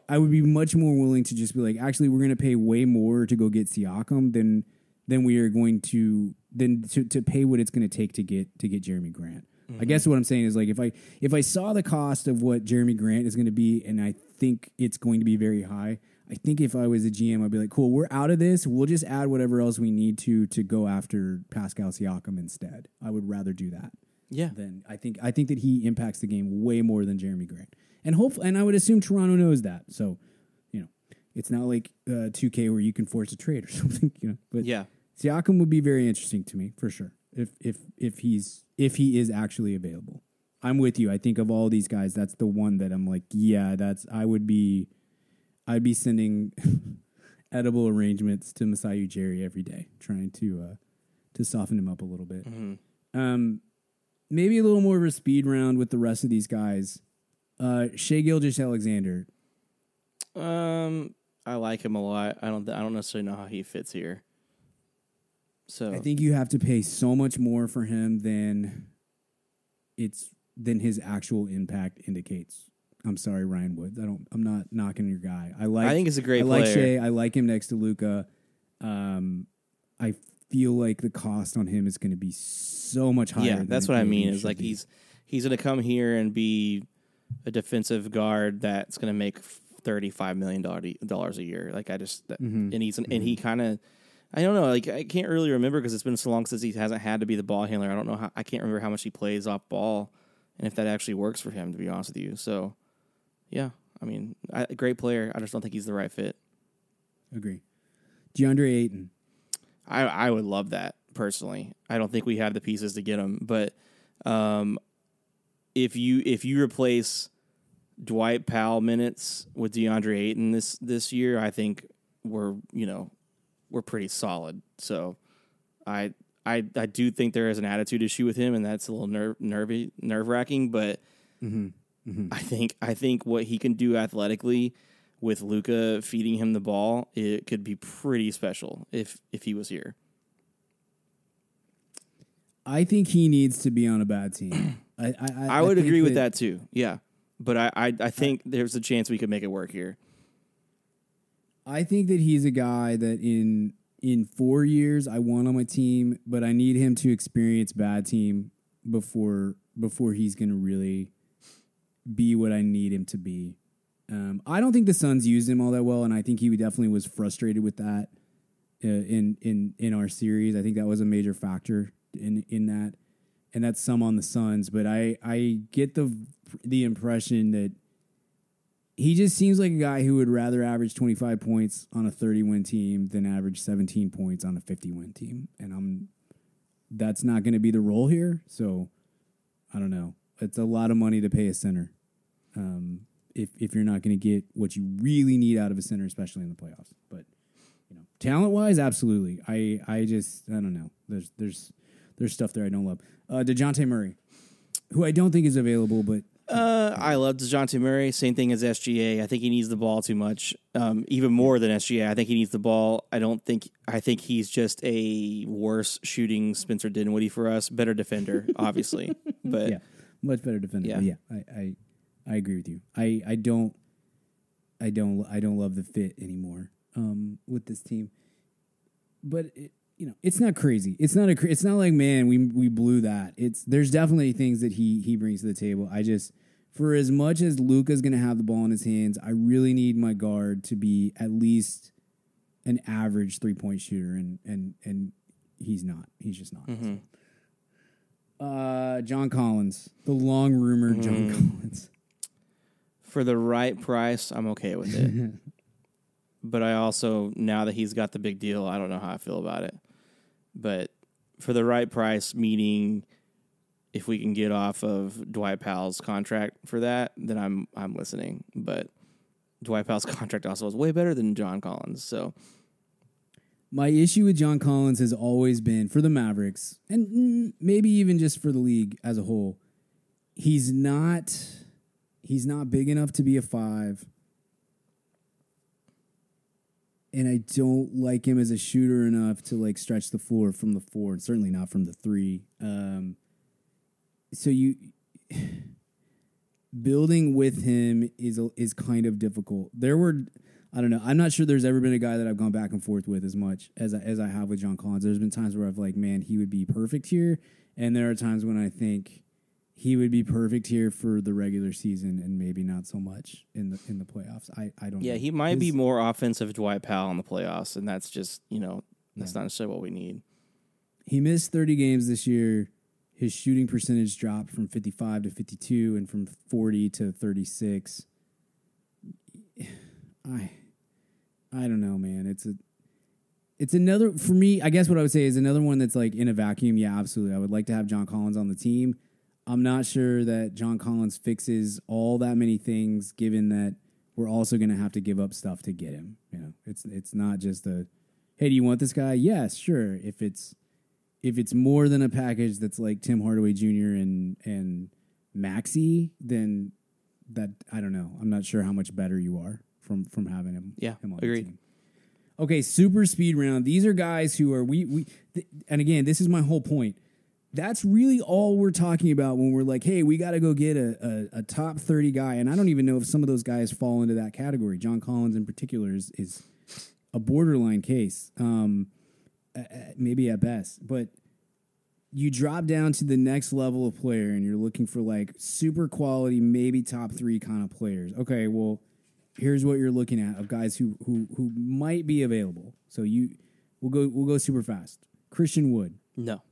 Speaker 3: I would be much more willing to just be like actually we're going to pay way more to go get Siakam than than we are going to than to, to pay what it's going to take to get to get Jerami Grant. I guess what I'm saying is like if I if I saw the cost of what Jerami Grant is going to be, and I think it's going to be very high. I think if I was a GM, I'd be like, cool, we're out of this. We'll just add whatever else we need to to go after Pascal Siakam instead. I would rather do that
Speaker 4: yeah,
Speaker 3: than I think I think that he impacts the game way more than Jerami Grant. And hopefully, and I would assume Toronto knows that. So, you know, it's not like uh, 2K where you can force a trade or something, you know. But
Speaker 4: yeah.
Speaker 3: Siakam would be very interesting to me for sure. If if if he's if he is actually available. I'm with you. I think of all these guys, that's the one that I'm like, yeah, that's I would be I'd be sending edible arrangements to Masai Ujiri every day, trying to uh to soften him up a little bit. Um maybe a little more of a speed round with the rest of these guys. Uh Shai Gilgeous-Alexander.
Speaker 4: Um, I like him a lot. I don't. I don't necessarily know how he fits here. So
Speaker 3: I think you have to pay so much more for him than it's than his actual impact indicates. I'm sorry, Ryan Woods. I don't. I'm not knocking your guy. I like.
Speaker 4: I think it's a great
Speaker 3: I like
Speaker 4: player.
Speaker 3: Shai. I like him next to Luka. Um, I feel like the cost on him is going to be so much higher.
Speaker 4: yeah, that's what I mean. Is like
Speaker 3: be.
Speaker 4: he's he's going to come here and be a defensive guard that's going to make thirty five million dollars a year. Like I just that,
Speaker 3: Mm-hmm.
Speaker 4: and he's an, and he kind of. I don't know. Like I can't really remember because it's been so long since he hasn't had to be the ball handler. I don't know how. I can't remember how much he plays off ball, and if that actually works for him. To be honest with you, so yeah. I mean, I, great player. I just don't think he's the right fit.
Speaker 3: agree. DeAndre Ayton.
Speaker 4: I I would love that personally. I don't think we have the pieces to get him, but um, if you if you replace Dwight Powell minutes with DeAndre Ayton this this year, I think we're you know we're pretty solid. So I I I do think there is an attitude issue with him, and that's a little nerve nervy nerve wracking. But mm-hmm. Mm-hmm. I think I think what he can do athletically with Luka feeding him the ball, it could be pretty special if if he was here.
Speaker 3: I think he needs to be on a bad team. I I, I,
Speaker 4: I would agree with that too. Yeah, but I, I I think there's a chance we could make it work here.
Speaker 3: I think that he's a guy that in in four years I want on my team, but I need him to experience bad team before before he's going to really be what I need him to be. Um, I don't think the Suns used him all that well, and I think he definitely was frustrated with that uh, in in in our series. I think that was a major factor in in that, and that's some on the Suns. But I I get the the impression that he just seems like a guy who would rather average 25 points on a 30 win team than average 17 points on a 50 win team. And I'm that's not going to be the role here. So I don't know. It's a lot of money to pay a center. Um, if if you're not going to get what you really need out of a center, especially in the playoffs. But you know, talent wise, absolutely. I I just I don't know. There's there's there's stuff there I don't love. Uh, Dejounte Murray, who I don't think is available, but
Speaker 4: Uh, I love Dejounte Murray. Same thing as SGA. I think he needs the ball too much, um, even more than SGA. I think he needs the ball. I don't think. I think he's just a worse shooting Spencer Dinwiddie for us. Better defender, obviously, but
Speaker 3: yeah, much better defender.
Speaker 4: Yeah.
Speaker 3: Yeah, I, I I agree with you. I I don't I don't I don't love the fit anymore um, with this team. But it, you know, it's not crazy. It's not a. It's not like man, we we blew that. It's there's definitely things that he he brings to the table. I just for as much as Luka's going to have the ball in his hands, I really need my guard to be at least an average three point shooter, and and and he's not. He's just not. So. Uh, John Collins, the long rumored John Collins.
Speaker 4: for the right price, I'm okay with it. but I also now that he's got the big deal, I don't know how I feel about it. But for the right price, meaning if we can get off of Dwight Powell's contract for that, then I'm I'm listening. But Dwight Powell's contract also was way better than John Collins. So
Speaker 3: My issue with John Collins has always been for the Mavericks, and maybe even just for the league as a whole. He's not he's not big enough to be a five. And I don't like him as a shooter enough to like stretch the floor from the four, and certainly not from the three. Um, so you building with him is is kind of difficult. There were I don't know. I'm not sure there's ever been a guy that I've gone back and forth with as much as I, as I have with John Collins. There's been times where I've like, man, he would be perfect here, and there are times when I think he would be perfect here for the regular season and maybe not so much in the in the playoffs. I I don't. Know.
Speaker 4: Yeah,
Speaker 3: know.
Speaker 4: he might be more offensive Dwight Powell in the playoffs, and that's just you know that's not necessarily what we need.
Speaker 3: He missed 30 games this year. His shooting percentage dropped from 55 to 52 and from 40 to 36. I I don't know, man. It's a it's another for me, I guess what I would say is another one that's like in a vacuum. Yeah, absolutely. I would like to have John Collins on the team. I'm not sure that John Collins fixes all that many things given that we're also going to have to give up stuff to get him. You know, it's it's not just a hey, do you want this guy? Yes, sure. If it's if it's more than a package that's like Tim Hardaway Jr. and and Maxi, then that I don't know. I'm not sure how much better you are from from having him.
Speaker 4: Yeah,
Speaker 3: him on
Speaker 4: agreed.
Speaker 3: the team. Okay, super speed round. These are guys who are we we, th- and again, this is my whole point. That's really all we're talking about when we're like, hey, we got to go get a, a, a top 30 guy. And I don't even know if some of those guys fall into that category. John Collins, in particular, is, is a borderline case, um, maybe at best. But you drop down to the next level of player and you're looking for like super quality, maybe top three kind of players. Okay, well, here's what you're looking at of guys who who who might be available. So you we'll go we'll go super fast. Christian Wood,
Speaker 4: No,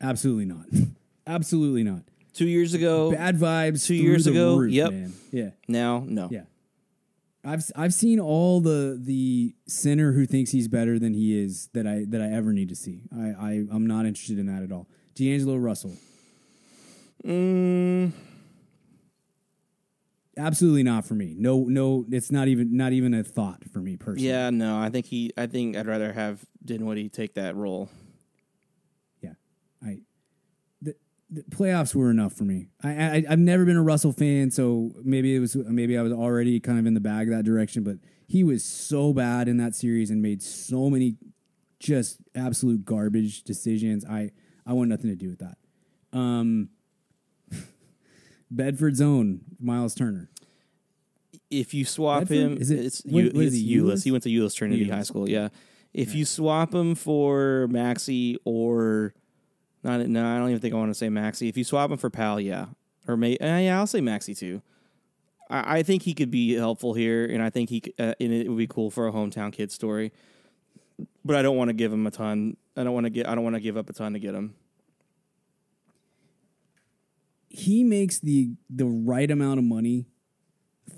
Speaker 3: absolutely not. absolutely not.
Speaker 4: two years ago,
Speaker 3: Bad vibes.
Speaker 4: two years ago,
Speaker 3: roof,
Speaker 4: yep.
Speaker 3: man. Yeah.
Speaker 4: now no.
Speaker 3: Yeah. I've I've seen all the the center who thinks he's better than he is that I that I ever need to see. I, I I'm not interested in that at all. D'Angelo Russell,
Speaker 4: Mm,
Speaker 3: absolutely not for me. No no, it's not even not even a thought for me personally.
Speaker 4: yeah, no. I think he. I think I'd rather have Dinwiddie take that role.
Speaker 3: yeah. I the, the playoffs were enough for me. I, I I've never been a Russell fan, so maybe it was maybe I was already kind of in the bag that direction. But he was so bad in that series and made so many just absolute garbage decisions. I I want nothing to do with that. Um, Bedford's own Miles Turner.
Speaker 4: If you swap
Speaker 3: Bedford?
Speaker 4: him,
Speaker 3: Is it-
Speaker 4: it's
Speaker 3: what-
Speaker 4: U,
Speaker 3: what
Speaker 4: it's. Euless? He went to Euless Trinity
Speaker 3: Euless.
Speaker 4: High School. Yeah. If you swap him for Maxi or not, no, I don't even think I want to say Maxi. If you swap him for Pal, yeah, or may, uh, yeah, I'll say Maxi too. I, I think he could be helpful here, and I think he uh, and it would be cool for a hometown kid story. But I don't want to give him a ton. I don't want to get. I don't want to give up a ton to get him.
Speaker 3: he makes the the right amount of money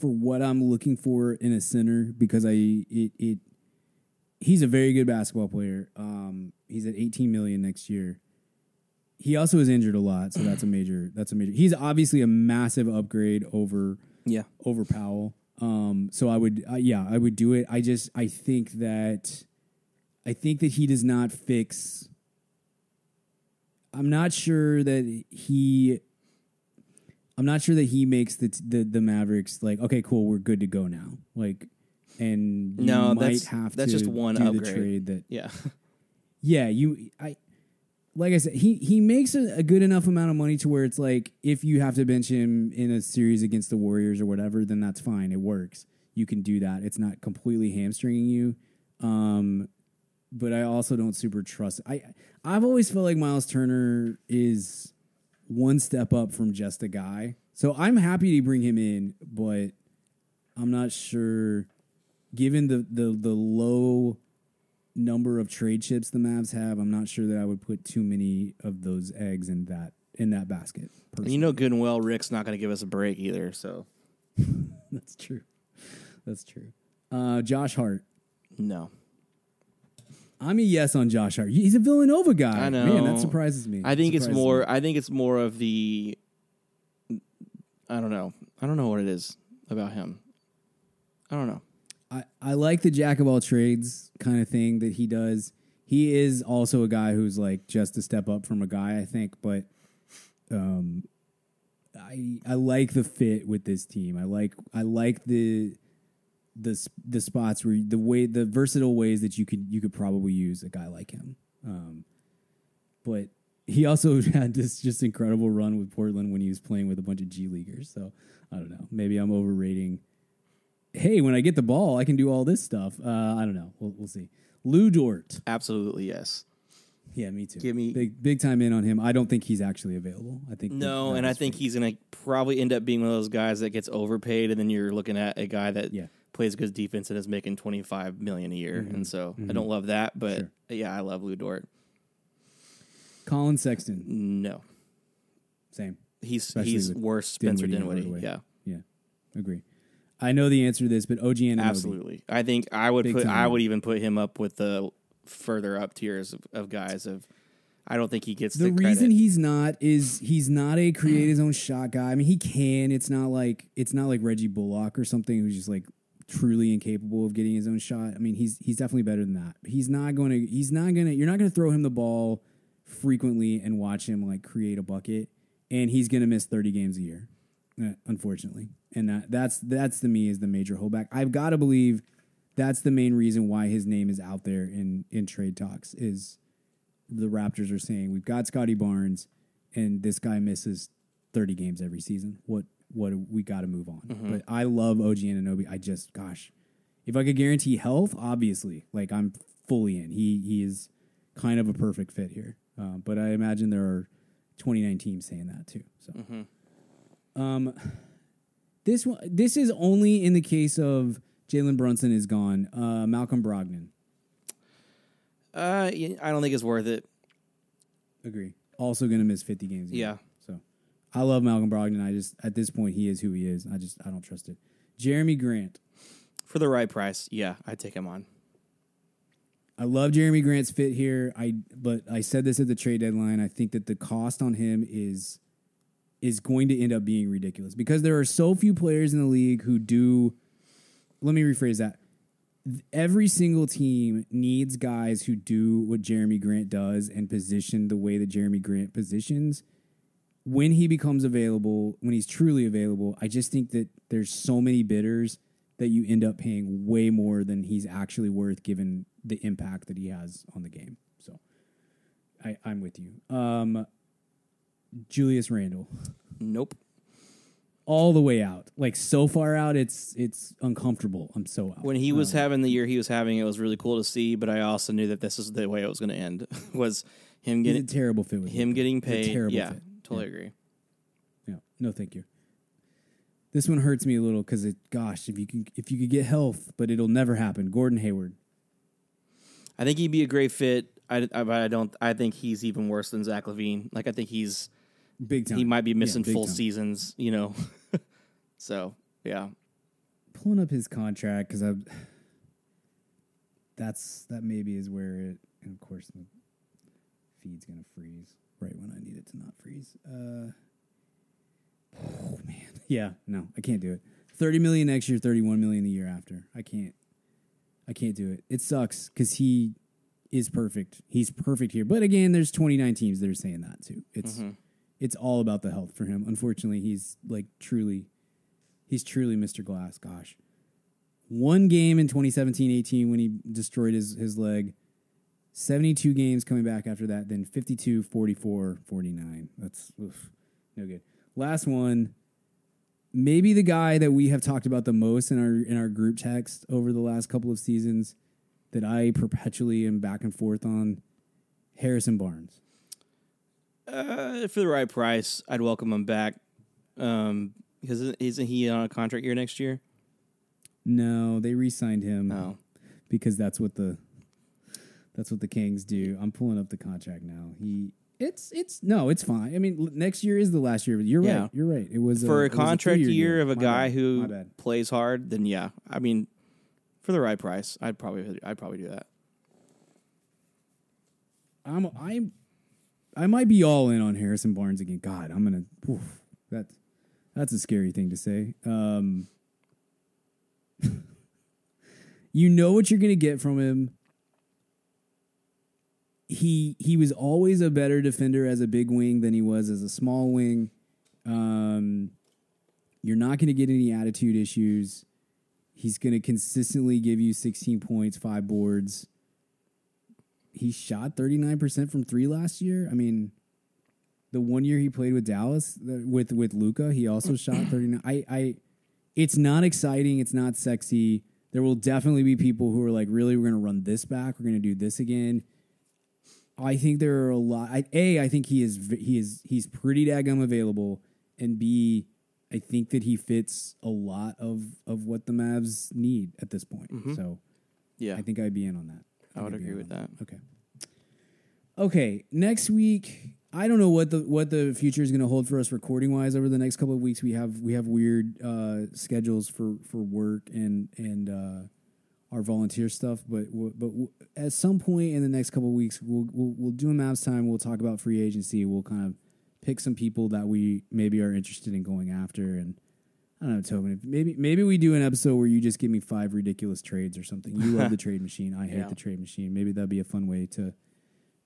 Speaker 3: for what I'm looking for in a center because I it it he's a very good basketball player. Um, he's at 18 million next year. He also is injured a lot, so that's a major that's a major. He's obviously a massive upgrade over
Speaker 4: Yeah,
Speaker 3: over Powell. Um, so I would, uh, yeah, I would do it. I just, I think that, I think that he does not fix. I'm not sure that he. I'm not sure that he makes the the, the Mavericks like okay, cool, we're good to go now. Like, and you
Speaker 4: No,
Speaker 3: might
Speaker 4: that's-
Speaker 3: have
Speaker 4: that's
Speaker 3: to
Speaker 4: just one upgrade.
Speaker 3: trade that
Speaker 4: yeah.
Speaker 3: yeah, you I like I said, he he makes a, a good enough amount of money to where it's like if you have to bench him in a series against the Warriors or whatever, then that's fine. It works. You can do that. It's not completely hamstringing you. Um, but I also don't super trust. I I've always felt like Miles Turner is one step up from just a guy. So I'm happy to bring him in, but I'm not sure given the the the low number of trade chips the Mavs have, I'm not sure that I would put too many of those eggs in that in that basket.
Speaker 4: And you know good and well Rick's not going to give us a break either. So
Speaker 3: That's true. That's true. Uh, Josh Hart.
Speaker 4: No.
Speaker 3: I'm a yes on Josh Hart. He's a Villanova guy.
Speaker 4: I know.
Speaker 3: Man, that surprises me.
Speaker 4: I think it's more.
Speaker 3: me.
Speaker 4: I think it's more of the. I don't know. I don't know what it is about him. I don't know.
Speaker 3: I, I like the jack of all trades kind of thing that he does. He is also a guy who's like just a step up from a guy, I think, but um I I like the fit with this team. I like I like the the the spots where the way the versatile ways that you could you could probably use a guy like him. Um but he also had this just incredible run with Portland when he was playing with a bunch of G leaguers. So I don't know. Maybe I'm overrating hey, when I get the ball, I can do all this stuff. Uh, I don't know. We'll, we'll see. Lu Dort.
Speaker 4: Absolutely yes.
Speaker 3: Yeah, me too.
Speaker 4: Give me-
Speaker 3: big big time in on him. I don't think he's actually available. I think
Speaker 4: No, and I think he's gonna probably end up being one of those guys that gets overpaid, and then you're looking at a guy that
Speaker 3: Yeah.
Speaker 4: plays good defense and is making twenty five million a year, and so I don't love that, but
Speaker 3: Sure.
Speaker 4: yeah, I love Lu Dort.
Speaker 3: Collin Sexton.
Speaker 4: No,
Speaker 3: Same.
Speaker 4: he's
Speaker 3: Especially
Speaker 4: he's worse Spencer
Speaker 3: Dinwiddie
Speaker 4: Dinwiddie. Yeah,
Speaker 3: Yeah, agree. I know the answer to this, but OG
Speaker 4: absolutely. I think I would
Speaker 3: Big
Speaker 4: put I would even put him up with the further up tiers of, of guys. Of I don't think he gets
Speaker 3: The
Speaker 4: the,
Speaker 3: reason
Speaker 4: credit.
Speaker 3: he's not is he's not a create his own shot guy. I mean, he can. It's not like it's not like Reggie Bullock or something who's just like truly incapable of getting his own shot. I mean, he's he's definitely better than that. He's not going to. He's not going to. You're not going to throw him the ball frequently and watch him like create a bucket, and he's going to miss 30 games a year, Uh, unfortunately. And that that's that's to me is the major holdback. I've got to believe that's the main reason why his name is out there in in trade talks is the Raptors are saying we've got Scottie Barnes and this guy misses 30 games every season. What what we got to move on. Mm-hmm. But I love OG Anunoby. I just gosh, if I could guarantee health, obviously, like I'm fully in. He he is kind of a perfect fit here. Um, but I imagine there are 29 teams saying that too. So, mm-hmm. Um, this one this is only in the case of Jalen Brunson is gone. Uh, Malcolm Brogdon.
Speaker 4: uh, I don't think it's worth it.
Speaker 3: Agree. Also going to miss 50 games. a year.
Speaker 4: Yeah.
Speaker 3: So I love Malcolm Brogdon. I just, at this point, he is who he is. I just, I don't trust it. Jerami Grant.
Speaker 4: For the right price, yeah, I'd take him on.
Speaker 3: I love Jerami Grant's fit here. I, but I said this at the trade deadline. I think that the cost on him is, is going to end up being ridiculous because there are so few players in the league who do. Let me rephrase that. Every single team needs guys who do what Jerami Grant does and position the way that Jerami Grant positions. when he becomes available, when he's truly available, I just think that there's so many bidders that you end up paying way more than he's actually worth given the impact that he has on the game. So I, I'm with you. Um, Julius Randle.
Speaker 4: Nope.
Speaker 3: All the way out. Like so far out it's it's uncomfortable. I'm so out.
Speaker 4: When he was um, having the year he was having, it was really cool to see. But I also knew that this is the way it was going to end. was him getting
Speaker 3: terrible fit with
Speaker 4: him getting paid.
Speaker 3: terrible
Speaker 4: yeah,
Speaker 3: fit.
Speaker 4: totally agree.
Speaker 3: Yeah. No, thank you. This one hurts me a little because it. Gosh, if you can, if you could get health, but it'll never happen. Gordon Hayward.
Speaker 4: I think he'd be a great fit. I, I, but I don't. I think he's even worse than Zach LaVine. Like I think he's
Speaker 3: Big time.
Speaker 4: he might be missing
Speaker 3: big
Speaker 4: full
Speaker 3: time.
Speaker 4: seasons. You know. so yeah,
Speaker 3: Pulling up his contract because I. That's that maybe is where it, and of course the feed's gonna freeze right when I need it to not freeze. Uh, oh man, yeah, no, I can't do it. Thirty million next year, thirty-one million the year after. I can't. I can't do it. It sucks because he is perfect. He's perfect here. But again, there's 29 teams that are saying that too. It's it's all about the health for him. Unfortunately, he's like truly he's truly Mr. Glass. Gosh. One game in 2017-18 when he destroyed his his leg. 72 games coming back after that, then 52, 44, 49. That's oof, no good. Last one, maybe the guy that we have talked about the most in our in our group text over the last couple of seasons that I perpetually am back and forth on, Harrison Barnes.
Speaker 4: Uh, for the right price, I'd welcome him back. Um, because isn't he on a contract year next year?
Speaker 3: No, they re-signed him
Speaker 4: No.
Speaker 3: because that's what the that's what the Kings do. I'm pulling up the contract now. He it's it's no, it's fine. I mean, l- next year is the last year. You're
Speaker 4: Yeah.
Speaker 3: right. You're right. It was
Speaker 4: for a
Speaker 3: was
Speaker 4: contract
Speaker 3: two-year
Speaker 4: year of a
Speaker 3: My
Speaker 4: guy
Speaker 3: bad.
Speaker 4: who plays hard, then yeah. I mean, For the right price, I'd probably I'd probably do that.
Speaker 3: I'm I'm I might be all in on Harrison Barnes again. God, I'm gonna oof, that's that's a scary thing to say. Um, you know what you're gonna get from him. He he was always a better defender as a big wing than he was as a small wing. Um, you're not gonna get any attitude issues. He's gonna consistently give you 16 points, five boards he shot 39% from three last year. I mean, the one year he played with Dallas with with Luka, he also shot 39. I I it's not exciting, it's not sexy. There will definitely be people who are like, really, we're gonna run this back, we're gonna do this again. I think there are a lot. I, a, I think he is he is he's pretty daggum available, and B, I think that he fits a lot of of what the Mavs need at this point. Mm-hmm. So
Speaker 4: Yeah,
Speaker 3: I think I'd be in on that.
Speaker 4: I would agree with that.
Speaker 3: Okay. Okay. Next week, I don't know what the what the future is going to hold for us recording wise. Over the next couple of weeks, we have we have weird uh, schedules for for work and and uh, our volunteer stuff. But but at some point in the next couple of weeks, we'll we'll, we'll do a maps time. We'll talk about free agency. We'll kind of pick some people that we maybe are interested in going after and. I don't know, Tobin. Maybe maybe we do an episode where you just give me five ridiculous trades or something. You love the trade machine. I hate
Speaker 4: Yeah.
Speaker 3: the trade machine. Maybe that'd be a fun way to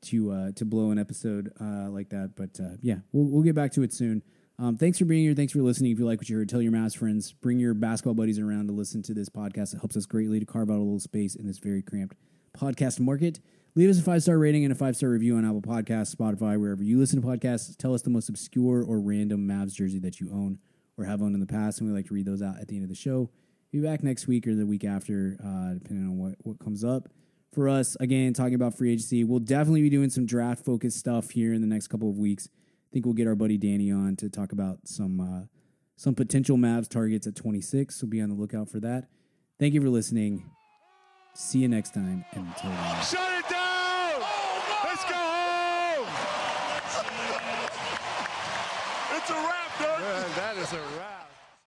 Speaker 3: to uh, to blow an episode uh, like that. But uh, yeah, we'll we'll get back to it soon. Um, thanks for being here. Thanks for listening. If you like what you heard, tell your Mavs friends. Bring your basketball buddies around to listen to this podcast. It helps us greatly to carve out a little space in this very cramped podcast market. Leave us a five star rating and a five star review on Apple Podcasts, Spotify, wherever you listen to podcasts. Tell us the most obscure or random Mavs jersey that you own or have owned in the past, and we like to read those out at the end of the show. Be back next week or the week after, uh, depending on what, what comes up. For us, again, talking about free agency, we'll definitely be doing some draft focused stuff here in the next couple of weeks. I think we'll get our buddy Danny on to talk about some uh, some potential Mavs targets at 26. So be on the lookout for that. Thank you for listening. See you next time. Until then.
Speaker 5: Shut it down! Let's go home! It's a wrap, Dirk! that is a wrap.